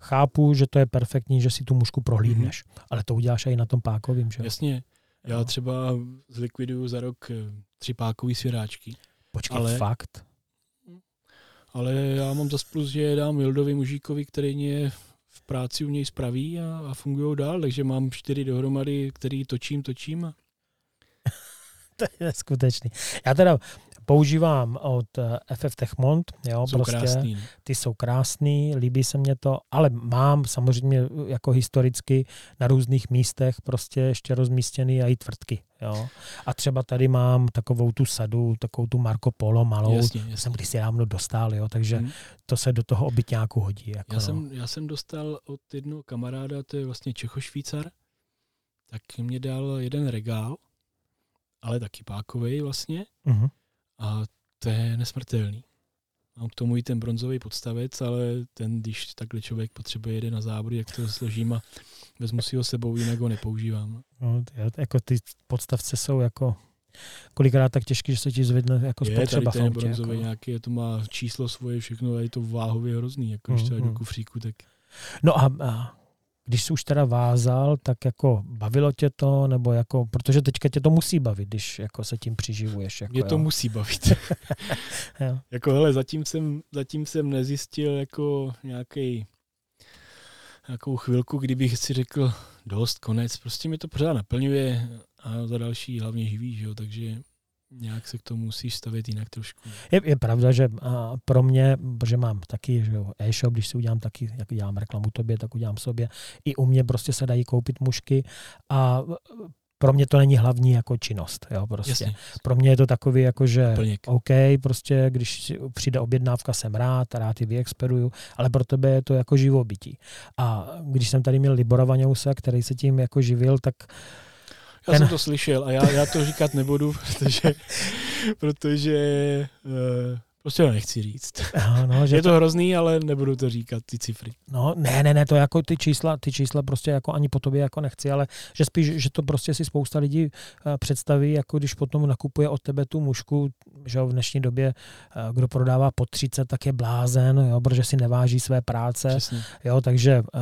Chápu, že to je perfektní, že si tu mušku prohlídneš, mm-hmm. ale to uděláš i na tom pákovým, že? Jasně, já Jo. třeba zlikviduju za rok eh, tři pákový svěráčky, Počkej, ale- fakt? ale já mám za plus, že je dám Wildovi mužíkovi, který mě v práci u něj spraví a, a fungují dál, takže mám čtyři dohromady, který točím, točím To je neskutečný. Já teda používám od eh, FF Techmont, jo, jsou prostě krásný. no. ty jsou krásný, líbí se mě to, ale mám samozřejmě jako historicky na různých místech prostě ještě rozmístěný i tvrdky, jo. A třeba tady mám takovou tu sadu, takovou tu Marco Polo malou, Jasně, jasně. jsem kdysi dávno dostal, jo, takže Mhm. to se do toho obytňáku hodí. Jako, Já, no. jsem, já jsem dostal od jednoho kamaráda, to je vlastně Čechošvýcar, tak mě dal jeden regál, ale taky pákovej vlastně, Mhm. A to je nesmrtelný. Mám k tomu i ten bronzový podstavec, ale ten, když takhle člověk potřebuje jede na závody, jak to složím a vezmu si ho sebou, jinak ho nepoužívám. No, ty- jako ty podstavce jsou jako kolikrát tak těžký, že se ti zvedne jako je tady spotřeba v ten autě, bronzový jako. nějaký, to má číslo svoje všechno, a je to váhově hrozný, jako když to Mhm. do kufříku, tak No a, a když jsi už teda vázal, tak jako bavilo tě to, nebo jako, protože teďka tě to musí bavit, když jako se tím přiživuješ. Jako, Mě to jo. musí bavit. jako hele, zatím jsem, zatím jsem nezjistil jako nějaký nějakou chvilku, kdybych si řekl dost, konec, prostě mi to pořád naplňuje a za další hlavně živí, že jo, takže nějak se k tomu musíš stavět jinak trošku. Je, je pravda, že a pro mě, že mám taky že jo, e-shop, když si udělám taky, jak dělám reklamu tobě, tak udělám sobě. I u mě prostě se dají koupit mušky a pro mě to není hlavní jako činnost. Jo, prostě. Jasně. Pro mě je to takový, jako že Plněk. OK, prostě když přijde objednávka, jsem rád, rád ji vyexpeduju, ale pro tebe je to jako živobytí. A když jsem tady měl Libora Vaňousa, který se tím jako živil, tak Já Ten- jsem to slyšel a já, já to říkat nebudu, protože, protože uh, prostě to nechci říct. no, že Je to hrozný, ale nebudu to říkat, ty cifry. No, ne, ne, ne, to jako ty čísla, ty čísla prostě jako ani po tobě jako nechci, ale že spíš, že to prostě si spousta lidí eh, představí, jako když potom nakupuje od tebe tu mušku, že v dnešní době, eh, kdo prodává po 30, tak je blázen, jo, protože si neváží své práce, Přesně. jo, takže uh,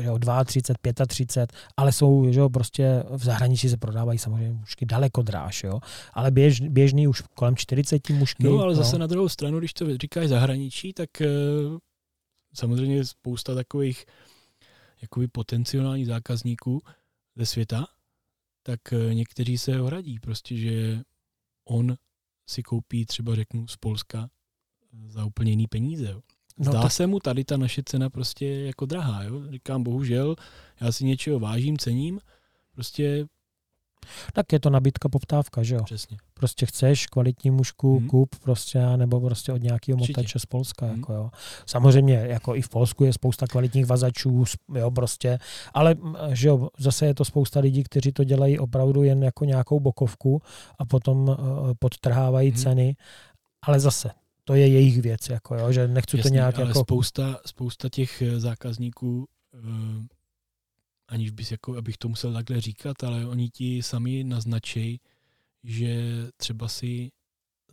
jo, 32, 35, ale jsou, že jo, prostě v zahraničí se prodávají samozřejmě mušky daleko dráž, jo, ale běž, běžný už kolem 40 mušky. No, ale jo. zase na druhou stranu, když to říkáš zahraničí, tak uh, samozřejmě je spousta takových jakoby potenciálních zákazníků ze světa, tak uh, někteří se ohradí, prostě, že on si koupí třeba řeknu z Polska eh, za úplně jiný peníze. Jo. No, Zdá tak- se mu tady ta naše cena prostě jako drahá. Jo? Říkám, bohužel, já si něčeho vážím, cením, prostě tak je to nabídka, poptávka, že jo. přesně. prostě chceš kvalitní mušku, Mhm. kup prostě, nebo prostě od nějakého motače z Polska. Mhm. Jako jo. Samozřejmě, jako i v Polsku je spousta kvalitních vazačů, jo, prostě, ale že jo, zase je to spousta lidí, kteří to dělají opravdu jen jako nějakou bokovku a potom uh, podtrhávají Mhm. ceny, ale zase, to je jejich věc, jako jo, že nechci to nějak ale jako... spousta, spousta těch eh, zákazníků, eh, aniž bys jako, abych to musel takhle říkat, ale oni ti sami naznačí, že třeba si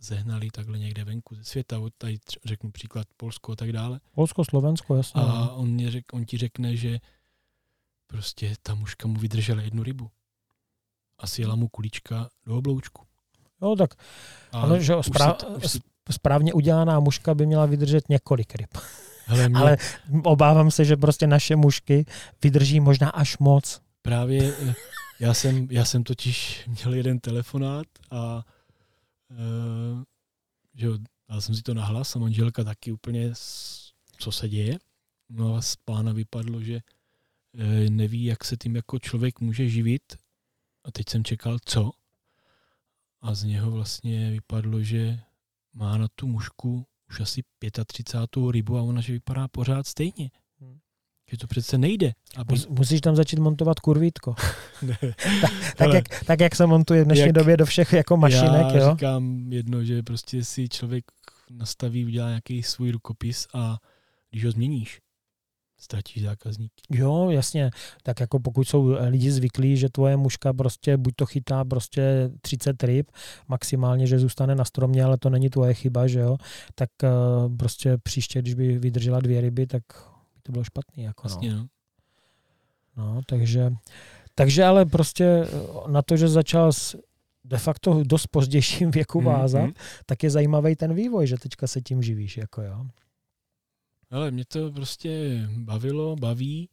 zehnali takhle někde venku ze světa, tady řeknu příklad Polsko a tak dále. Polsko, Slovensko, jasně. A no. on, mě řek, on ti řekne, že prostě ta mužka mu vydržela jednu rybu. A sjela mu kulička do obloučku. Jo, tak A ano, že správ, si už si- správně udělaná muška by měla vydržet několik ryb. hele, mě, Ale obávám se, že prostě naše mušky vydrží možná až moc. Právě eh, já jsem, já jsem totiž měl jeden telefonát a uh, že jo, dal jsem si to nahlas a manželka taky úplně, co se děje. No a z pána vypadlo, že eh, neví, jak se tím jako člověk může živit. A teď jsem čekal, co? A z něho vlastně vypadlo, že má na tu mužku už asi 35. rybu a ona, že vypadá pořád stejně. Hmm. Že to přece nejde. Aby... Mus- Musíš tam začít montovat kurvítko. Ne. Tak Hele, jak, tak jak se montuje v dnešní Jak- době do všech jako mašinek, já jo? říkám jedno, že prostě si člověk nastaví, udělá nějaký svůj rukopis a když ho změníš, ztratíš zákazník. Jo, jasně. Tak jako pokud jsou lidi zvyklí, že tvoje muška prostě buď to chytá prostě 30 ryb, maximálně, že zůstane na stromě, ale to není tvoje chyba, že jo, tak uh, prostě příště, když by vydržela dvě ryby, tak by to bylo špatný. Jako no. Vlastně, no. No, takže, takže ale prostě eh, na to, že začal s de facto dost pozdějším věku Mhm, vázat, mhm. tak je zajímavý ten vývoj, že teďka se tím živíš. Jako jo. Ale mě to prostě bavilo, baví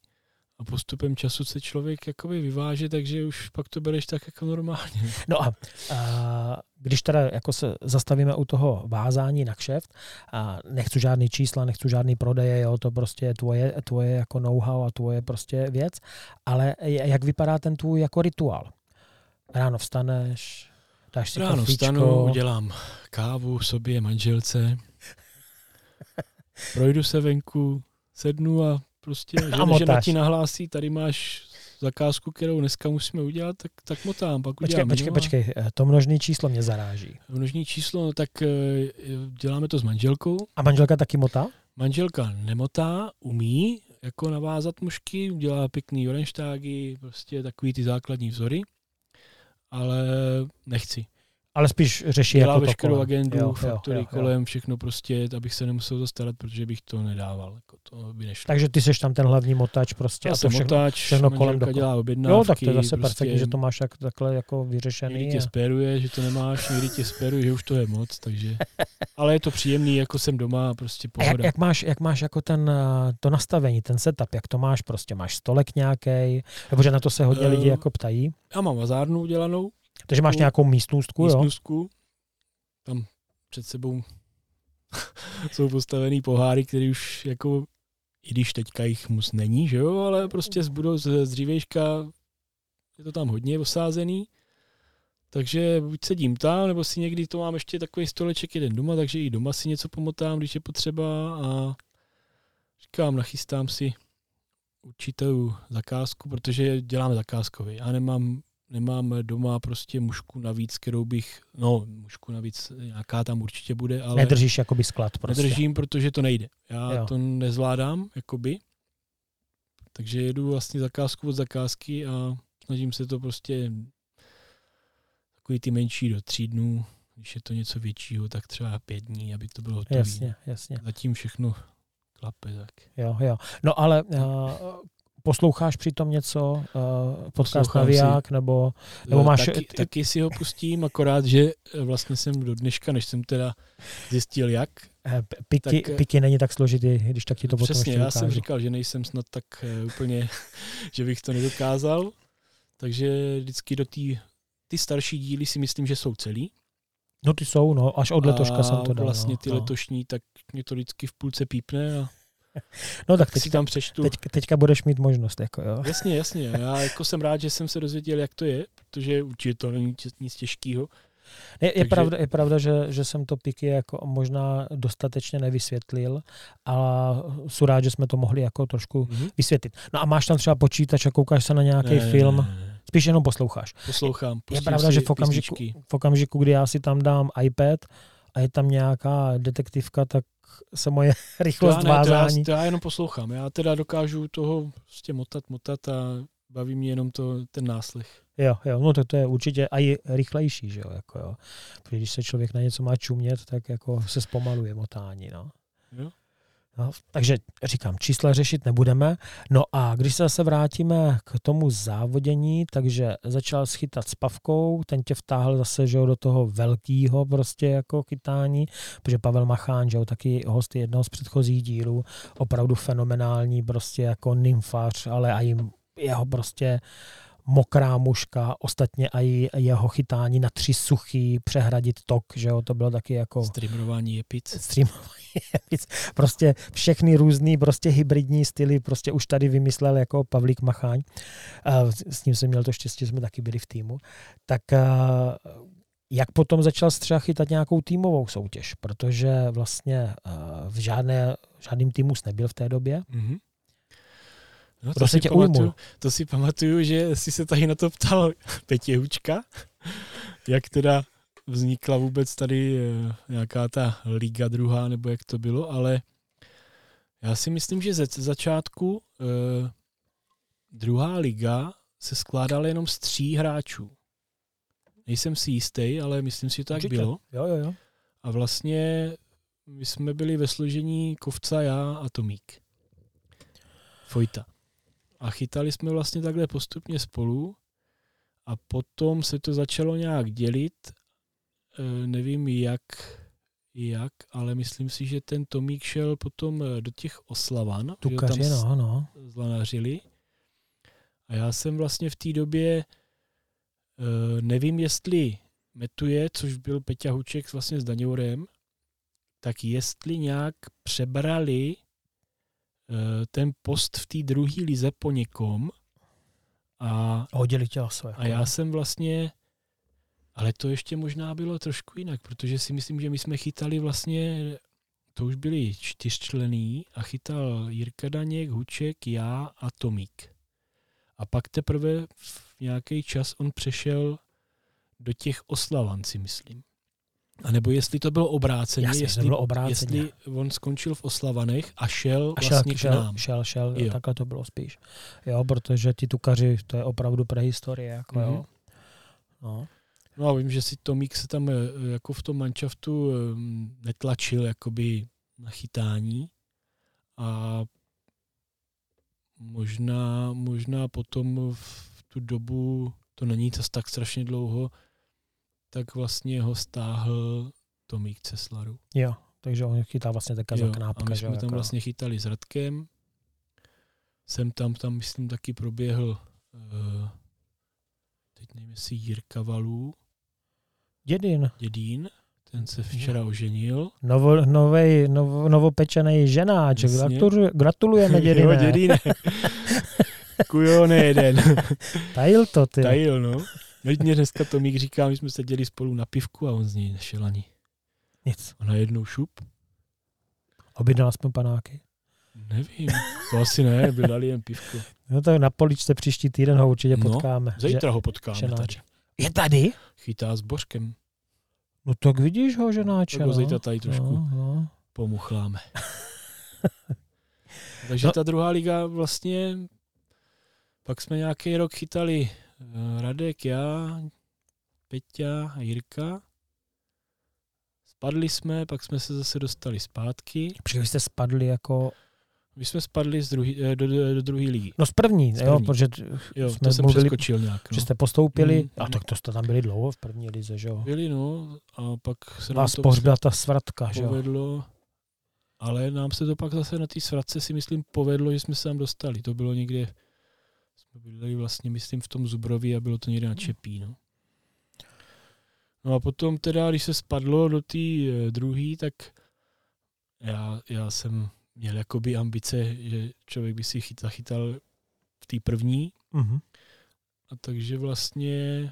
a postupem času se člověk jakoby vyváže, takže už pak to bereš tak jako normálně. No a, a když teda jako se zastavíme u toho vázání na kšeft, a nechci žádný čísla, nechci žádný prodeje, jo, to prostě je tvoje, tvoje jako know-how a tvoje prostě věc, ale jak vypadá ten tvůj jako rituál? Ráno vstaneš, dáš si Ráno kafíčko, vstanu, udělám kávu sobě, manželce, projdu se venku, sednu a prostě, že, žena motáš. ti nahlásí, tady máš zakázku, kterou dneska musíme udělat, tak, tak motám, pak Počkej, udělám. počkej, a- počkej, eh, to množný číslo mě zaráží. Množní číslo, no tak eh, děláme to s manželkou. A manželka taky motá? Manželka nemotá, umí jako navázat mušky, udělá pěkný orenštágy, prostě takový ty základní vzory, ale nechci. Ale spíš řeší Dělá jako veškerou to kolem. agendu, Jo, jo, faktory jo, jo. kolem, všechno prostě, abych se nemusel zastarat, protože bych to nedával. Jako to by nešlo. Takže ty seš tam ten hlavní motač prostě. Já a to všechno, otáč, všechno kolem dokola. dělá objednávky. Jo, tak to je zase prostě perfektní, že to máš tak, takhle jako vyřešený. Někdy tě a- spéruje, že to nemáš, někdy tě spéruje, že už to je moc, takže... Ale je to příjemný, jako jsem doma a prostě A jak, pohoda. jak, máš, jak máš jako ten, eh, to nastavení, ten setup, jak to máš, prostě máš stolek nějaký, nebo že na to se hodně Eh, lidí jako ptají. Já mám vazárnu udělanou, Takže máš nějakou místnůstku, jo? místnůstku, tam před sebou jsou postavený poháry, které už jako, i když teďka jich moc není, že jo, ale prostě z, budou, z, z dřívějška je to tam hodně osázený, takže buď sedím tam, nebo si někdy to mám ještě takový stoleček jeden doma, takže i doma si něco pomotám, když je potřeba a říkám, nachystám si určitou zakázku, protože dělám zakázkově. Já nemám, nemám doma prostě mušku navíc, kterou bych, no mušku navíc nějaká tam určitě bude, ale Nedržíš jakoby sklad prostě. nedržím, protože to nejde. Já Jo. to nezvládám, jakoby. Takže jedu vlastně zakázku od zakázky a snažím se to prostě takový ty menší do tří dnů, když je to něco většího, tak třeba pět dní, aby to bylo hotové. Jasně, jasně. Zatím všechno klape, tak. Jo, jo. No ale uh, posloucháš přitom něco, uh, podcast Poslouchám Naviják, nebo, nebo Eh, máš... Taky, taky si ho pustím, akorát, že eh, vlastně jsem do dneška, než jsem teda zjistil jak, eh, piky, tak, eh, piky není tak složitý, když tak ti to potom Přesně, já jsem říkal, že nejsem snad tak eh, úplně, že bych to nedokázal, takže vždycky do té ty starší díly si myslím, že jsou celý. No ty jsou, no, až od letoška a jsem to dal. vlastně no, ty no. letošní, tak mě to vždycky v půlce pípne a no tak tak si teď, tam přečtu. teď, teďka budeš mít možnost, jako jo. Jasně, jasně. Já jako jsem rád, že jsem se dozvěděl, jak to je, protože určitě to není nic těžkého. Je, je, Takže- pravda, je pravda, že, že jsem to piky jako možná dostatečně nevysvětlil, a jsem rád, že jsme to mohli jako trošku Mhm. vysvětlit. No a máš tam třeba počítač a koukáš se na nějaký Ne, film, ne, ne, ne. spíš jenom posloucháš. Poslouchám. Je pravda, si že v okamžiku, v okamžiku, kdy já si tam dám iPad a je tam nějaká detektivka, tak se moje To rychlost já, ne, to, já, vázání. to já jenom poslouchám. Já teda dokážu toho prostě motat, motat a baví mě jenom to, ten náslech. Jo, jo, no to, to je určitě i rychlejší, že jo, jako jo. Protože když se člověk na něco má čumět, tak jako se zpomaluje motání, no. Jo? No, takže říkám, čísla řešit nebudeme. No a když se zase vrátíme k tomu závodění, takže začal schytat s pavkou, ten tě vtáhl zase že jo, do toho velkého prostě jako chytání, protože Pavel Machán, že jo, taky host jednoho z předchozích dílů, opravdu fenomenální prostě jako nymfař, ale i jeho prostě mokrá muška, ostatně i jeho chytání na tři suchý, přehradit tok, že jo, to bylo taky jako Streamování je pic. streamování. prostě všechny různý prostě hybridní styly prostě už tady vymyslel jako Pavlík Macháň. S ním jsem měl to štěstí, že jsme taky byli v týmu. Tak jak potom začal třeba chytat nějakou týmovou soutěž? Protože vlastně v žádné, žádným týmu nebyl v té době. Mhm. No, Kdo se tě ujmul? to si pamatuju, že jsi se tady na to ptal Petě Hučka, jak teda vznikla vůbec tady eh, nějaká ta liga druhá, nebo jak to bylo, ale já si myslím, že ze začátku eh, druhá liga se skládala jenom z tří hráčů. Nejsem si jistý, ale myslím si, že to tak Určitě. bylo. Jo, jo, jo. A vlastně my jsme byli ve složení Kovca, já a Tomík. Fojta. A chytali jsme vlastně takhle postupně spolu a potom se to začalo nějak dělit. E, nevím jak, jak, ale myslím si, že ten Tomík šel potom e, do těch oslavan, Tukaři, tam no, no. zlanařili. A já jsem vlastně v té době, e, nevím jestli metuje, což byl Peťa Huček vlastně s Daňourem, tak jestli nějak přebrali ten post v té druhé lize po někom a, Hodili tě o své. a já jsem vlastně, ale to ještě možná bylo trošku jinak, protože si myslím, že my jsme chytali vlastně, to už byli čtyřčlený a chytal Jirka Daněk, Huček, já a Tomík. A pak teprve v nějaký čas on přešel do těch oslavan, si myslím. A nebo jestli to bylo obráceně, Jasně, jestli, bylo obráceně. jestli on skončil v Oslavanech a šel A šel, vlastně k šel, nám. šel, šel, Jo. takhle to bylo spíš. Jo, protože ti tukaři, to je opravdu prehistorie, jako Mhm. jo. No. No a vím, že si Tomík se tam eh, jako v tom manšaftu eh, netlačil jakoby na chytání a možná, možná potom v tu dobu, to není to tak strašně dlouho, tak vlastně ho stáhl Tomík Ceslaru. Jo, takže on chytá vlastně taková knápka. A my jsme že, tam jako... vlastně chytali s Radkem. Jsem tam, tam myslím taky proběhl uh, teď nevím, jestli Jirka Valů. Dědín. Dědín. Ten se včera oženil. Novo, novej, novo, novopečený ženáč. Gratuluj, gratulujeme, dědine. jo, dědine. Kujo, ne jeden. Tajil to, ty. Tajil, no. Mě dneska Tomík říká, my jsme seděli spolu na pivku a on z něj nešel ani. Nic. A najednou šup. Objednal aspoň panáky. Nevím, to asi ne, by dali jen pivku. No tak na poličce příští týden ho určitě no, potkáme. Zítra ho potkáme ženáč. tady. Je tady? Chytá s božkem. No tak vidíš ho, ženáče. Tak ho zítra tady trošku no, no. pomuchláme. Takže no. ta druhá liga vlastně, pak jsme nějaký rok chytali Radek, já, Peťa a Jirka. Spadli jsme, pak jsme se zase dostali zpátky. Protože jste spadli jako my jsme spadli z druhý, eh, do, do, do druhé ligy. No z první, z první. jo, protože jo, jsme to jsem mluvili, přeskočil nějak. No. Že jste postoupili, mm, a tak to jste tam byli dlouho v první lize, že jo? Byli, no, a pak se Vás nám to ta svratka, že jo? Povedlo, ale nám se to pak zase na té svratce si myslím povedlo, že jsme se tam dostali. To bylo někde, byli vlastně, myslím, v tom Zubrovi a bylo to někde na Čepí, no. No a potom teda, když se spadlo do té eh, druhé, tak já, já jsem měl jakoby ambice, že člověk by si chyt, zachytal v té první. Uh-huh. A takže vlastně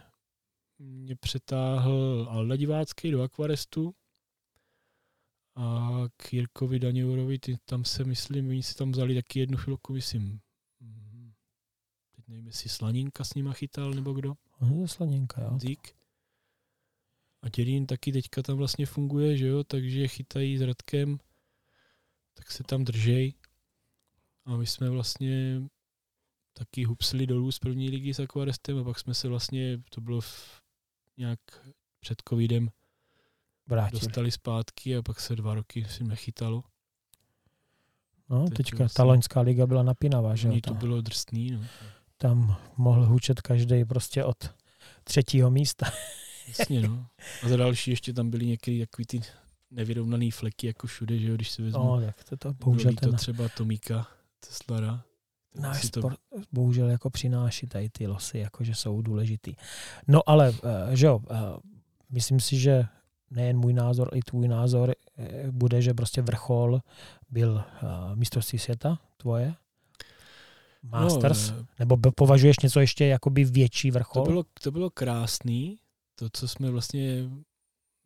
mě přetáhl Alda Divácký do Aquarestu a k Jirkovi Daňourovi, ty, tam se myslím, oni si tam vzali taky jednu chvilku, myslím, nevím, jestli Slaninka s nima chytal, nebo kdo. Aha, Slaninka, jo. Dík. A Děrín taky teďka tam vlastně funguje, že jo, takže chytají s Radkem tak se tam držej. A my jsme vlastně taky hupsli dolů z první ligy s Aquarestem a pak jsme se vlastně, to bylo v, nějak před covidem, Vrátili. dostali zpátky a pak se dva roky si nechytalo. No, Teď teďka vlastně, ta loňská liga byla napínavá, že to bylo drsný, no. Tam mohl hučet každý prostě od třetího místa. Jasně, no. A za další ještě tam byly některé takový ty nevyrovnaný fleky jako všude, že jo, když se vezmu. No, jak to, to bohužel to třeba Tomíka Teslara. Náš to... sport bohužel jako přináší tady ty losy, jako že jsou důležitý. No ale, uh, že jo, uh, myslím si, že nejen můj názor, i tvůj názor uh, bude, že prostě vrchol byl mistrovství světa tvoje, Masters, no, nebo považuješ něco ještě jakoby větší vrchol? To bylo, to bylo krásný, to, co jsme vlastně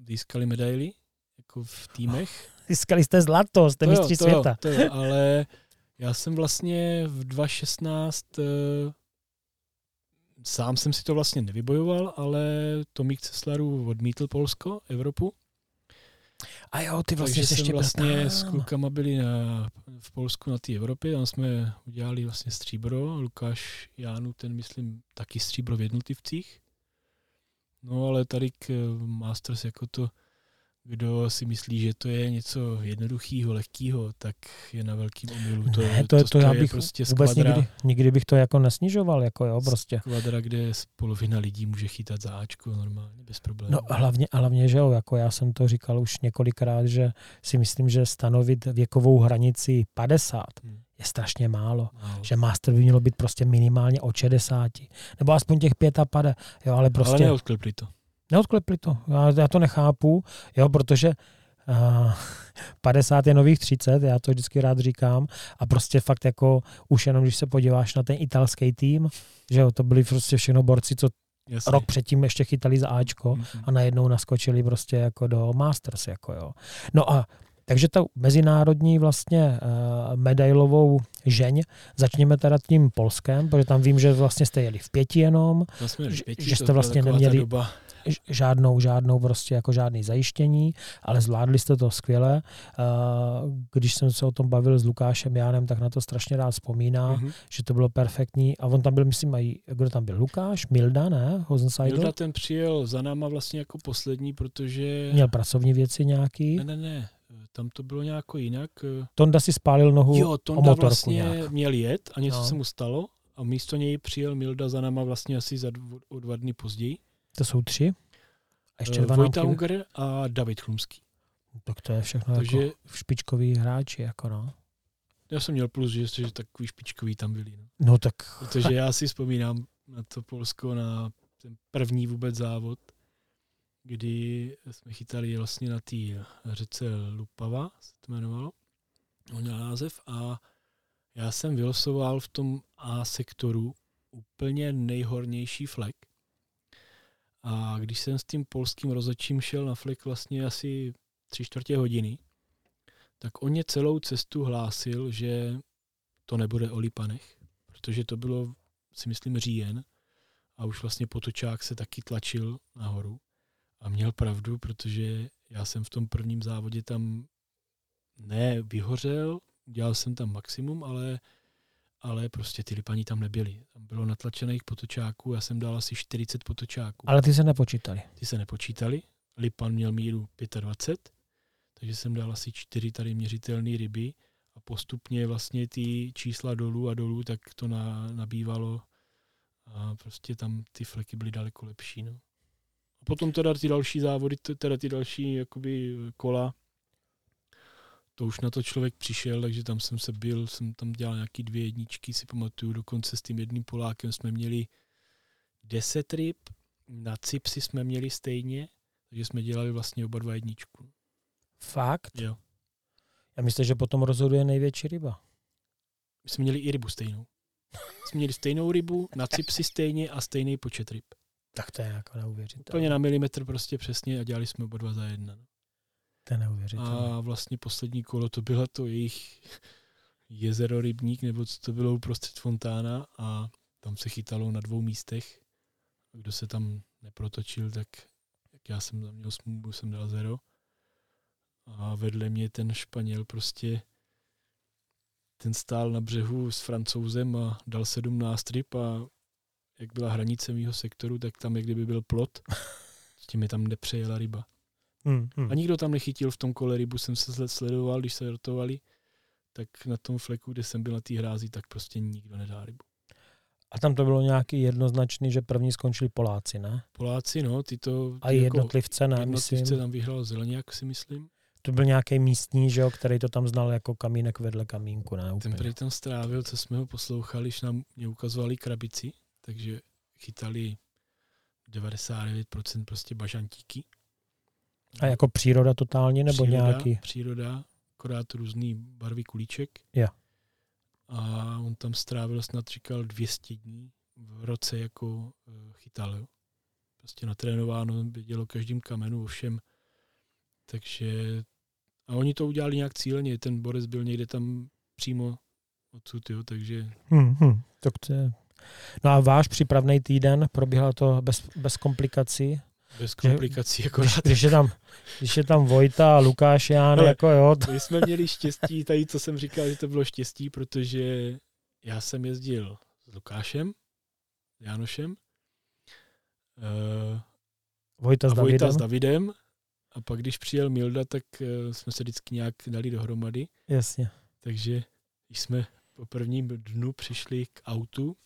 získali medaily, jako v týmech. Získali jste zlato, jste to mistři jo, to světa. Jo, to jo, ale já jsem vlastně v 2016 uh, eh, sám jsem si to vlastně nevybojoval, ale Tomík Ceslarů odmítl Polsko, Evropu. A jo, ty vlastně Takže ještě vlastně s klukama byli na, v Polsku na té Evropě, tam jsme udělali vlastně stříbro, Lukáš Jánu, ten myslím taky stříbro v jednotlivcích. No ale tady k eh, Masters jako to kdo si myslí, že to je něco jednoduchého, lehkého, tak je na velkým omylu. To, ne, to, to, to já bych prostě vůbec nikdy, nikdy, bych to jako nesnižoval, jako jo, prostě. Skvadra, kde polovina lidí může chytat za Ačko normálně, bez problémů. No a hlavně, a hlavně, že jo, jako já jsem to říkal už několikrát, že si myslím, že stanovit věkovou hranici 50 hmm. je strašně málo. málo. Že master by mělo být prostě minimálně o 60. Nebo aspoň těch pět a pade. Jo, ale prostě... Ale neodklepli to. Neodklepli to. Já, já to nechápu, jo, protože uh, 50 je nových 30, já to vždycky rád říkám. A prostě fakt jako už jenom, když se podíváš na ten italský tým, že jo, to byli prostě všechno borci, co Jasně. rok předtím ještě chytali za Ačko mm-hmm. a najednou naskočili prostě jako do Masters, jako jo. No a takže ta mezinárodní vlastně uh, medailovou žeň, začněme teda tím Polskem, protože tam vím, že vlastně jste jeli v pěti jenom, v pěti, že jste vlastně neměli... Doba žádnou, žádnou prostě jako žádný zajištění, ale zvládli jste to skvěle. Když jsem se o tom bavil s Lukášem Jánem, tak na to strašně rád vzpomíná, mm-hmm. že to bylo perfektní. A on tam byl, myslím, i, kdo tam byl? Lukáš? Milda, ne? Hosenseidl? Milda ten přijel za náma vlastně jako poslední, protože... Měl pracovní věci nějaký? Ne, ne, ne. Tam to bylo nějak jinak. Tonda si spálil nohu Jo, Tonda o motorku vlastně nějak. měl jet a něco No. se mu stalo a místo něj přijel Milda za náma vlastně asi za dvo, o dva dny později. To jsou tři? A ještě Eh, dva Vojta? Unger a David Chlumský. Tak to je všechno Takže jako špičkový hráči, jako no. já jsem měl plus, že, že takový špičkový tam byli. No. No tak Protože já si vzpomínám na to Polsko, na ten první vůbec závod, kdy jsme chytali vlastně na té řece Lupava, se to jmenovalo, on měl název, a já jsem vylosoval v tom A sektoru úplně nejhornější flek. A když jsem s tím polským rozhodčím šel na flek vlastně asi tři čtvrtě hodiny, tak on mě celou cestu hlásil, že to nebude o Lipanech, protože to bylo, si myslím, říjen a už vlastně potočák se taky tlačil nahoru a měl pravdu, protože já jsem v tom prvním závodě tam ne vyhořel, dělal jsem tam maximum, ale, ale prostě ty Lipani tam nebyli. Tam bylo natlačených potočáků, já jsem dal asi 40 potočáků. ale ty se nepočítali. Ty se nepočítali, Lipan měl míru 25, takže jsem dal asi čtyři tady měřitelné ryby a postupně vlastně ty čísla dolů a dolů, tak to na, nabývalo a prostě tam ty fleky byly daleko lepší. No. A potom teda ty další závody, teda ty další jakoby kola, to už na to člověk přišel, takže tam jsem se byl, jsem tam dělal nějaký dvě jedničky, si pamatuju, dokonce s tím jedným Polákem jsme měli 10 ryb, na cipsy jsme měli stejně, takže jsme dělali vlastně oba dva jedničku. Fakt? Jo. Já myslím, že potom rozhoduje největší ryba. My jsme měli i rybu stejnou. Jsme měli stejnou rybu, na cipsy stejně a stejný počet ryb. Tak to je jako neuvěřitelné. Úplně na milimetr prostě přesně a dělali jsme oba dva za jedna. no. To je neuvěřitelné. A vlastně poslední kolo to bylo to jejich jezero Rybník, nebo co to bylo uprostřed fontána a tam se chytalo na dvou místech. A kdo se tam neprotočil, tak jak já jsem tam měl smůlu, jsem dal zero. A vedle mě ten Španěl prostě ten stál na břehu s francouzem a dal 17 ryb a jak byla hranice mýho sektoru, tak tam jak kdyby byl plot. S tím mi tam nepřejela ryba. Hmm, hmm. A nikdo tam nechytil v tom kole rybu, jsem se sled- sledoval, když se rotovali, tak na tom fleku, kde jsem byl na té hrázi, tak prostě nikdo nedá rybu. A tam to bylo nějaký jednoznačný, že první skončili Poláci, ne? Poláci, no, ty to... A ty i jednotlivce, ne? jednotlivce Myslím, tam vyhrál Zeleňák, si myslím. to byl nějaký místní, že jo, který to tam znal jako kamínek vedle kamínku, ne? Ten Úplně. prý tam strávil, co jsme ho poslouchali, když nám mě ukazovali krabici, takže chytali 99% prostě bažantíky. A jako příroda totálně, nebo příroda, nějaký? Příroda, akorát různý barvy kulíček. Jo. A on tam strávil snad, říkal, 200 dní v roce jako eh, chytal. Jo. Prostě natrénováno, vědělo každým kamenu, ovšem. Takže a oni to udělali nějak cíleně, ten borec byl někde tam přímo odsud, jo, takže Hmm, hmm. Tak to je... No a váš přípravný týden, probíhalo to bez, bez komplikací? Bez komplikací Když, akorát. když, je tam, když je tam Vojta a Lukáš Ján, Ale- jako jo, to, My jsme měli štěstí, tady co jsem říkal, že to bylo štěstí, protože já jsem jezdil s Lukášem, Jánošem, eh, Vojta s a Vojta Davidem. s Davidem. A pak, když přijel Milda, tak eh, jsme se vždycky nějak dali dohromady. Jasně. Takže když jsme po prvním dnu přišli k autu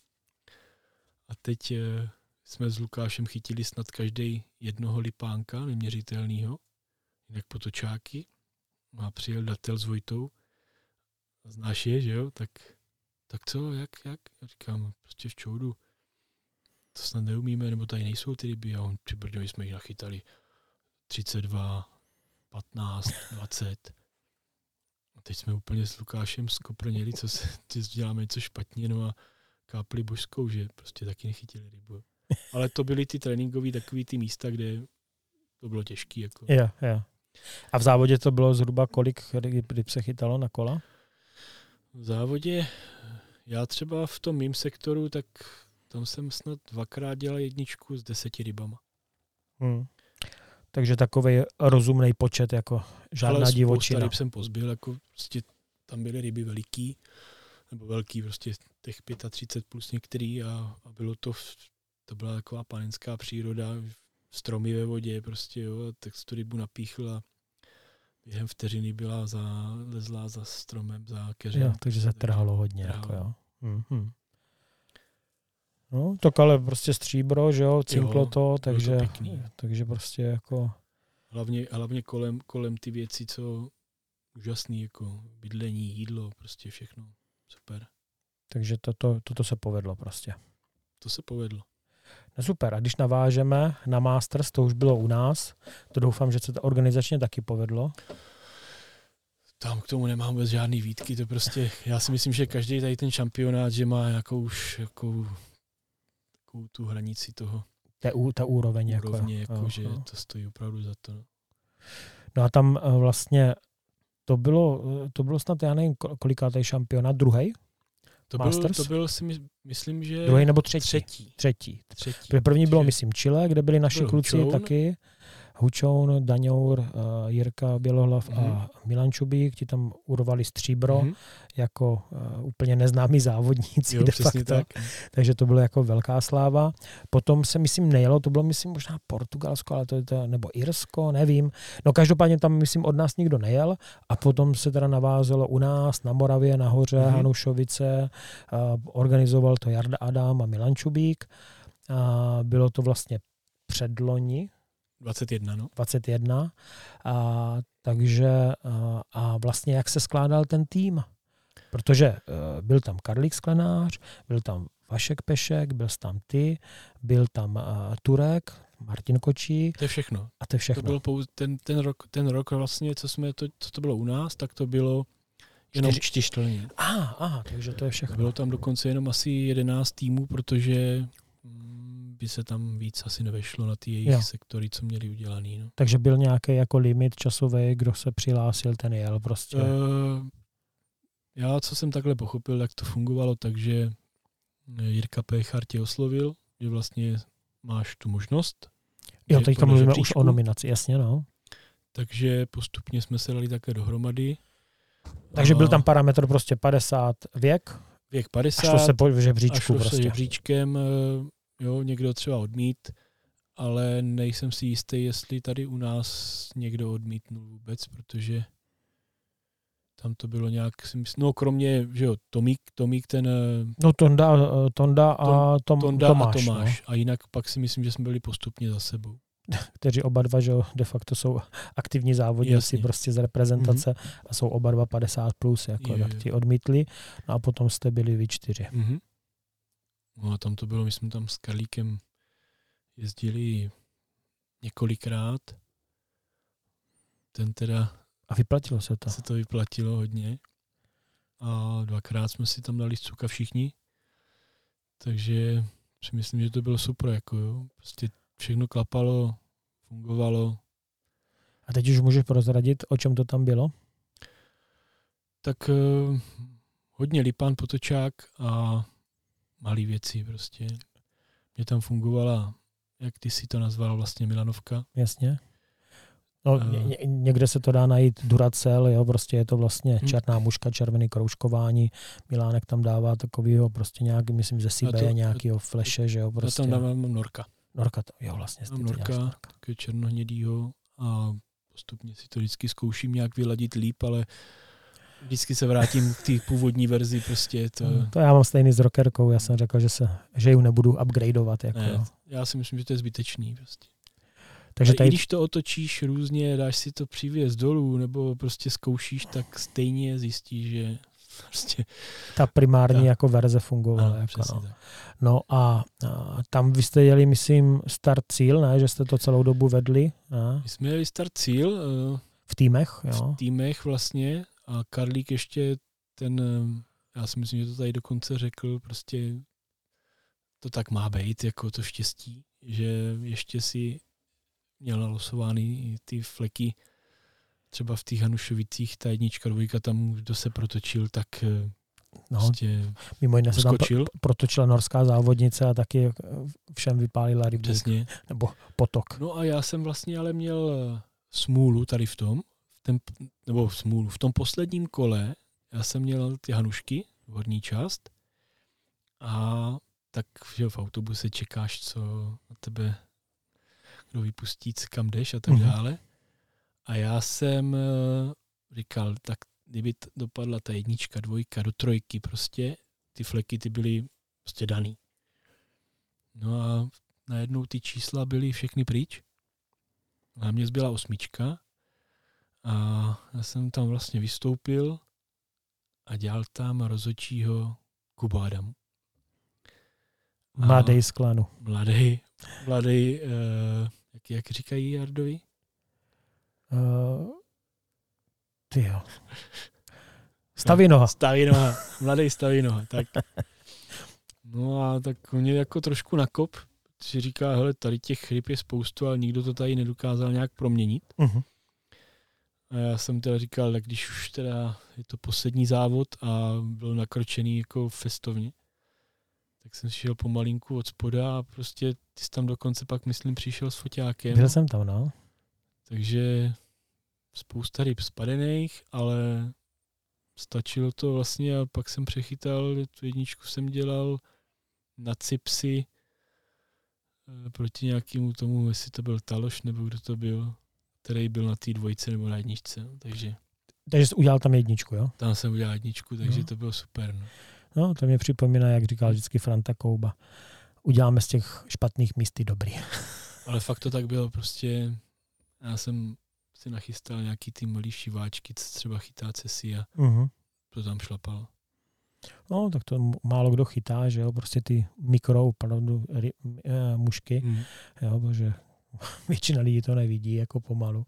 a teď eh, jsme s Lukášem chytili snad každý jednoho lipánka neměřitelného, jinak potočáky. A přijel datel s Vojtou. Znáš je, že jo? Tak, tak co, jak, jak? Já říkám, prostě v čoudu. To snad neumíme, nebo tady nejsou ty ryby. A on při Brně jsme jich nachytali 32, 15, 20. A teď jsme úplně s Lukášem skoprněli, co se, ty děláme něco špatně, no a kápli božskou, že prostě taky nechytili rybu. Ale to byly ty tréninkové takový ty místa, kde to bylo těžké. Jako. Jo, jo. A v závodě to bylo zhruba kolik ryb se chytalo na kola? V závodě, já třeba v tom mým sektoru, tak tam jsem snad dvakrát dělal jedničku s deseti rybama. Hmm. Takže takový rozumný počet, jako žádná Ale divočina. ryb jsem pozbil, jako prostě tam byly ryby veliký, nebo velký, prostě těch 35 plus některý a, a bylo to, to byla taková panenská příroda, stromy ve vodě prostě, jo, tak tu rybu napíchl a během vteřiny byla za, lezla za stromem, za keřem. Jo, takže se trhalo hodně. Trhalo. Jako, jo. Hmm. No, tak ale prostě stříbro, že jo, cinklo jo, to, takže, to takže prostě jako... Hlavně, hlavně kolem, kolem ty věci, co úžasný, jako bydlení, jídlo, prostě všechno. Super. Takže toto, toto se povedlo prostě. To se povedlo. No super. A když navážeme na Masters, to už bylo u nás, to doufám, že se to organizačně taky povedlo. Tam k tomu nemám vůbec žádný výtky, to prostě, já si myslím, že každý tady ten šampionát, že má nějakou už jako takovou tu hranici toho. Ta, ta úroveň. úrovně, jako, jako že to stojí opravdu za to. No a tam eh, vlastně to bylo, eh, to bylo snad, já nevím, kolikátý šampionát, druhý? To Masters? byl, to byl si myslím, že... Druhý nebo třetí? Třetí. Třetí. třetí. První bylo, myslím, Chile, kde byli naši kluci Joan. taky. Hučoun, Daňour, uh, Jirka Bělohlav mm-hmm. a mhm. Milan Čubík, ti tam urovali stříbro mm-hmm. jako uh, úplně neznámí závodníci jo, de facto. Tak. Takže to bylo jako velká sláva. Potom se myslím nejelo, to bylo myslím možná Portugalsko, ale to je to, nebo Irsko, nevím. No každopádně tam myslím od nás nikdo nejel a potom se teda navázelo u nás na Moravě, nahoře, mm-hmm. Hanušovice, uh, organizoval to Jarda Adam a Milan Čubík. A bylo to vlastně předloni, 21, no. 21. A, takže a, a vlastně jak se skládal ten tým? Protože uh, byl tam Karlík Sklenář, byl tam Vašek Pešek, byl tam ty, byl tam uh, Turek, Martin Kočí. To je všechno. A to je všechno. To byl pouze ten, ten, rok, ten rok vlastně, co, jsme to, co to bylo u nás, tak to bylo jenom čtyřčtelní. Aha, aha, takže to je všechno. Bylo tam dokonce jenom asi 11 týmů, protože by se tam víc asi nevešlo na ty jejich jo. sektory, co měli udělaný. No. Takže byl nějaký jako limit časový, kdo se přihlásil, ten jel prostě? Uh, já, co jsem takhle pochopil, jak to fungovalo, takže Jirka Péchar tě oslovil, že vlastně máš tu možnost. Jo, teďka mluvíme už o nominaci, jasně, no. Takže postupně jsme se dali také dohromady. Takže byl tam parametr prostě 50 věk? Věk 50. A šlo se po žebříčku a šlo prostě. se žebříčkem, eh, jo, někdo třeba odmít, ale nejsem si jistý, jestli tady u nás někdo odmítnul vůbec, protože tam to bylo nějak, si myslím, no kromě, že jo, Tomík, Tomík ten... Eh, no Tonda, eh, Tonda a Tom, Tonda Tomáš. A, Tomáš. No. a jinak pak si myslím, že jsme byli postupně za sebou. Kteří oba dva, že de facto jsou aktivní závodníci Jasně. prostě z reprezentace mm-hmm. a jsou oba dva 50 plus, jako je, tak ti odmítli. No a potom jste byli vy čtyři. Mm-hmm. No a tam to bylo, my jsme tam s Karlíkem jezdili několikrát. Ten teda... A vyplatilo se to? Se to vyplatilo hodně. A dvakrát jsme si tam dali cuka všichni. Takže si myslím, že to bylo super. Jako jo. Prostě všechno klapalo, fungovalo. A teď už můžeš prozradit, o čem to tam bylo? Tak uh, hodně Lipán Potočák a malé věci prostě. Mě tam fungovala, jak ty si to nazval, vlastně Milanovka. Jasně. No, uh, ně, někde se to dá najít Duracel, jo, prostě je to vlastně hm. černá muška, červený kroužkování. Milánek tam dává takovýho prostě nějaký, myslím, ze Sibeje nějakého fleše, že jo, prostě. Já tam dávám Norka. Norka, to, jo, vlastně. Mám Norka, norka. černohnědýho a postupně si to vždycky zkouším nějak vyladit líp, ale Vždycky se vrátím k té původní verzi. Prostě to... to já mám stejný s rockerkou, já jsem řekl, že, se, že ji nebudu upgradeovat. Jako, ne, já si myslím, že to je zbytečný. Prostě. Takže tady... I když to otočíš různě, dáš si to přívěs dolů, nebo prostě zkoušíš, tak stejně zjistíš, že prostě... Ta primární ta... jako verze fungovala. Ano, jako, no. no a, a, tam vy jste jeli, myslím, start cíl, ne? že jste to celou dobu vedli. Ne? My jsme jeli start cíl. Uh, v týmech, jo? V týmech vlastně a Karlík ještě ten, eh, já si myslím, že to tady dokonce řekl, prostě to tak má být, jako to štěstí, že ještě si měl nalosovány ty fleky třeba v těch Hanušovicích, ta jednička, dvojka, tam kdo se protočil, tak eh, no, prostě mimo jiné se tam protočila norská závodnice a taky všem vypálila rybu. Přesně. Nebo potok. No a já jsem vlastně ale měl eh, smůlu tady v tom, ten, nebo smůlu, v tom posledním kole já jsem měl ty hanušky, horní část a tak že v autobuse čekáš, co na tebe kdo vypustí, kam jdeš a tak mm-hmm. dále. A já jsem eh, říkal, tak kdyby dopadla ta jednička, dvojka do trojky prostě, ty fleky ty byly prostě daný. No a najednou ty čísla byly všechny pryč. A mě zbyla osmička a já jsem tam vlastně vystoupil a dělal tam rozhodčího Kuba Adamu. Mladý z klanu. Mladý, mladý, uh, jak, jak říkají Jardovi? Uh, ty jo. Stavinoha. Stavinoha, mladý Stavinoha, tak. No a tak mě jako trošku nakop, si říká, hele, tady těch chryb je spoustu, ale nikdo to tady nedokázal nějak proměnit. Uh-huh. A já jsem teda říkal, tak když už teda je to poslední závod a byl nakročený jako festovně, tak jsem šel pomalinku od spoda a prostě ty jsi tam dokonce pak, myslím, přišel s foťákem. Byl jsem tam, no. Takže spousta ryb spadených, ale stačilo to vlastně a pak jsem přechytal, tu jedničku jsem dělal na cipsy eh, proti nějakému tomu, jestli to byl Taloš nebo kdo to byl, který byl na té dvojce nebo na jedničce. No, takže takže jsi udělal tam jedničku, jo? Tam jsem udělal jedničku, takže no. to bylo super. No. no, to mě připomíná, jak říkal vždycky Franta Kouba. Uděláme z těch špatných míst dobrý. Ale fakt to tak bylo, prostě já jsem si nachystal nějaký ty malý šiváčky, co třeba chytá cesy a uh-huh. to tam šlapal. No, tak to málo kdo chytá, že jo, prostě ty mikro, opravdu ry, e, mušky, mm. jo, protože většina lidí to nevidí jako pomalu.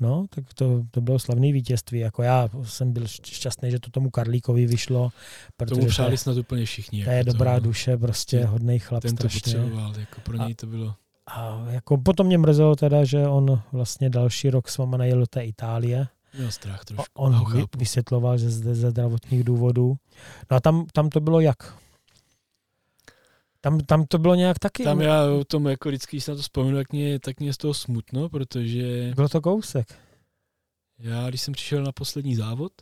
No, tak to, to bylo slavné vítězství. Jako já jsem byl šťastný, že to tomu Karlíkovi vyšlo. Protože tomu přáli snad úplně všichni. To je jako dobrá to, duše, prostě hodný chlap. Ten to potřeboval, jako pro něj to bylo. A jako potom mě mrzelo teda, že on vlastně další rok s váma najel do té Itálie. Měl strach trošku. On vy, vysvětloval, že zde ze zdravotních důvodů. No a tam, tam to bylo jak? Tam, tam to bylo nějak taky? Tam já o tom jako vždycky, když se na to vzpomenu, tak mě, tak mě z toho smutno, protože... Bylo to kousek. Já, když jsem přišel na poslední závod,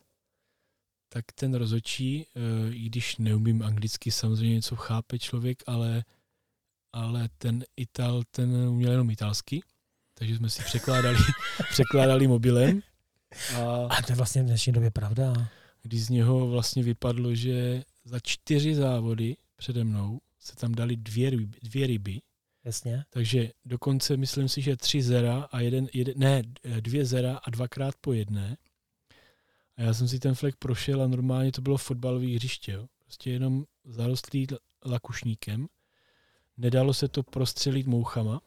tak ten rozočí, eh, i když neumím anglicky, samozřejmě něco chápe člověk, ale ale ten Ital, ten uměl jenom italsky, takže jsme si překládali, překládali mobilem. A, a to je vlastně v dnešní době pravda. Když z něho vlastně vypadlo, že za čtyři závody přede mnou se tam dali dvě ryby, dvě ryby Jasně. Takže dokonce myslím si, že tři zera a jeden, jeden, ne, dvě zera a dvakrát po jedné. A já jsem si ten flek prošel a normálně to bylo fotbalové hřiště. Jo. Prostě jenom zarostlý lakušníkem Nedalo se to prostřelit mouchama.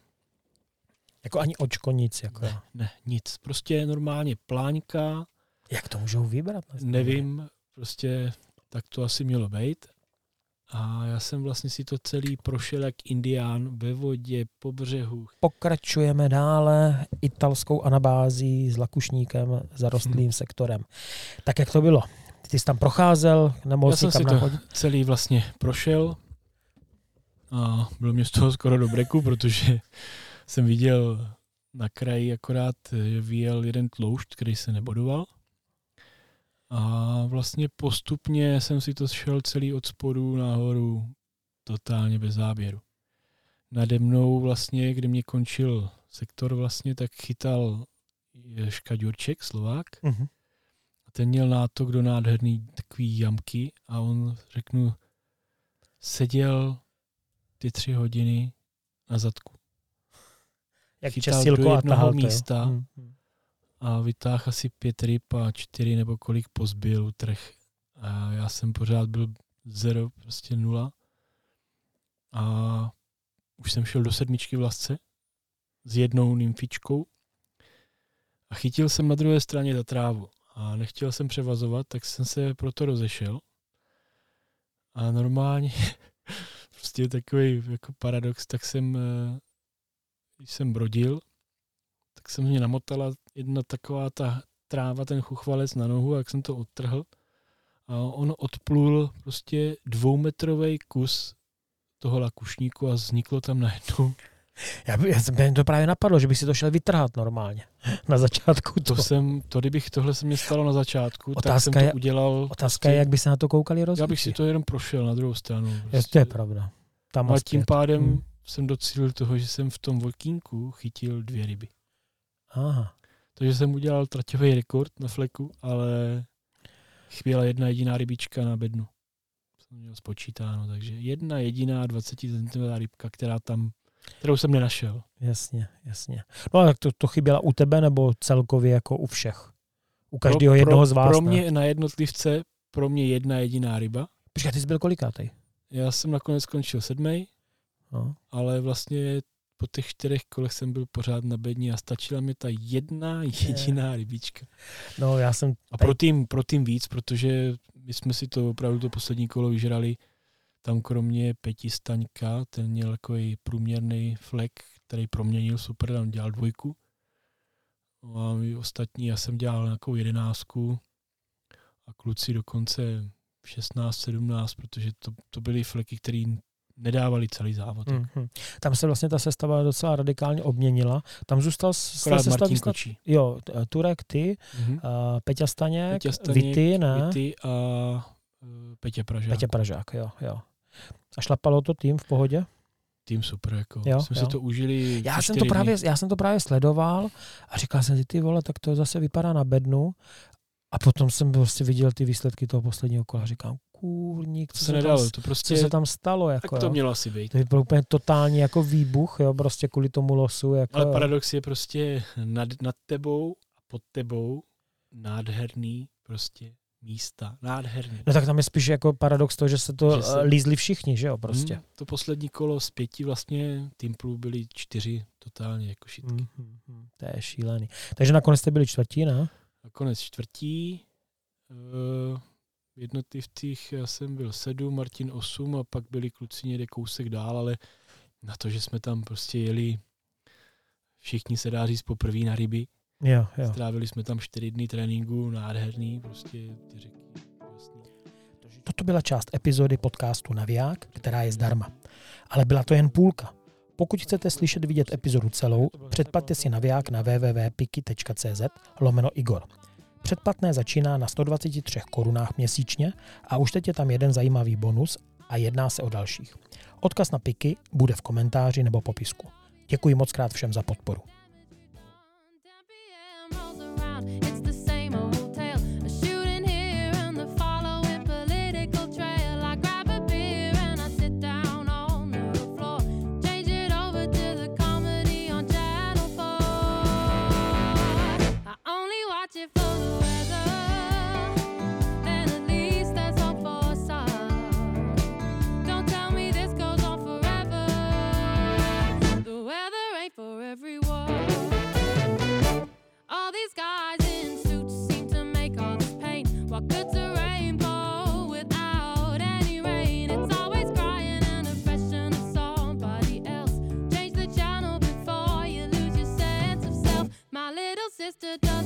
Jako ani očko, nic. Jako. Ne, ne, nic. Prostě normálně pláňka. Jak to můžou vybrat? Nevím, prostě tak to asi mělo být. A já jsem vlastně si to celý prošel jak indián ve vodě, po břehu. Pokračujeme dále italskou anabází s lakušníkem zarostlým hmm. sektorem. Tak jak to bylo? Ty jsi tam procházel, nemohl já jsem si to celý vlastně prošel, a bylo mě z toho skoro do breku, protože jsem viděl na kraji akorát, že vyjel jeden tloušť, který se nebodoval. A vlastně postupně jsem si to šel celý od spodu nahoru totálně bez záběru. Nade mnou vlastně, kde mě končil sektor vlastně, tak chytal Ješka Ďurček, Slovák. Uh-huh. A ten měl nátok do nádherný takový jamky a on, řeknu, seděl ty tři hodiny na zadku. Jak Chytal do jednoho a tahal místa hmm, hmm. A vytáhl asi pět ryb a čtyři nebo kolik pozbil trh. A já jsem pořád byl zero, prostě nula. A už jsem šel do sedmičky v lasce s jednou nymfičkou a chytil jsem na druhé straně za trávu a nechtěl jsem převazovat, tak jsem se proto rozešel. A normálně prostě takový jako paradox, tak jsem, eh, když jsem brodil, tak jsem mě namotala jedna taková ta tráva, ten chuchvalec na nohu, jak jsem to odtrhl a on odplul prostě dvoumetrový kus toho lakušníku a vzniklo tam najednou já by, mě to právě napadlo, že bych si to šel vytrhat normálně na začátku. To, to jsem, to kdybych tohle se mě stalo na začátku, otázka tak jsem to je, udělal. Otázka prostě, je, jak by se na to koukali rozhodčí. Já bych si to jenom prošel na druhou stranu. Prostě. Je, to je pravda. Tam a tím pádem hmm. jsem docílil toho, že jsem v tom volkínku chytil dvě ryby. Aha. Takže jsem udělal traťový rekord na fleku, ale chyběla jedna jediná rybička na bednu. Jsem měl spočítáno, takže jedna jediná 20 cm rybka, která tam kterou jsem nenašel. Jasně, jasně. No a tak to, to chyběla u tebe nebo celkově jako u všech? U každého pro, jednoho z vás? Pro mě ne? na jednotlivce, pro mě jedna jediná ryba. Počkej, ty jsi byl kolikátej? Já jsem nakonec skončil sedmý, no. ale vlastně po těch čtyřech kolech jsem byl pořád na bední a stačila mi ta jedna jediná je. rybička. No já jsem... A pro tým, pro tým víc, protože my jsme si to opravdu to poslední kolo vyžrali tam kromě Staňka, ten měl takový průměrný flek, který proměnil super, tam dělal dvojku. No a my ostatní, já jsem dělal nějakou jedenáctku a kluci dokonce 16, 17, protože to, to byly fleky, které nedávali celý závod. Mm-hmm. Tam se vlastně ta sestava docela radikálně obměnila. Tam zůstal se Martin snad, Kočí. Jo, Turek, ty, mm-hmm. uh, Peťa Staněk, Peťa Staněk Vity, ne? Vity a uh, Petě Pražák. Petě Pražák, jo, jo. A šlapalo to tým v pohodě? Tým super, jako. Jo, jsme jo. si to užili. Já jsem to, právě, já jsem to právě sledoval a říkal jsem si, ty vole, tak to zase vypadá na bednu. A potom jsem prostě viděl ty výsledky toho posledního kola. Říkám, kůrník, co, to se, nedalo, tam, to prostě, co se tam stalo. Jako, tak to mělo asi být. To byl úplně totální jako výbuch, jo, prostě kvůli tomu losu. Jako, Ale paradox je prostě nad, nad tebou a pod tebou nádherný prostě místa. Nádherně. No tak tam je spíš jako paradox to, že se to že se... lízli všichni, že jo, prostě. Hmm, to poslední kolo z pěti vlastně Timplů byly čtyři totálně jako šitky. Hmm, hmm, to je šílený. Takže nakonec jste byli čtvrtí, ne? Nakonec čtvrtí. Uh, jednotlivcích já jsem byl sedm, Martin osm a pak byli kluci někde kousek dál, ale na to, že jsme tam prostě jeli všichni se dá říct poprvé na ryby, Jo, jo. Strávili jsme tam čtyři dny tréninku, nádherný, prostě ty řeky. Jasný. Toto byla část epizody podcastu Naviják, která je zdarma. Ale byla to jen půlka. Pokud chcete slyšet vidět epizodu celou, předplatte si naviják na www.piki.cz lomeno Igor. Předplatné začíná na 123 korunách měsíčně a už teď je tam jeden zajímavý bonus a jedná se o dalších. Odkaz na Piky bude v komentáři nebo popisku. Děkuji moc krát všem za podporu. sister does.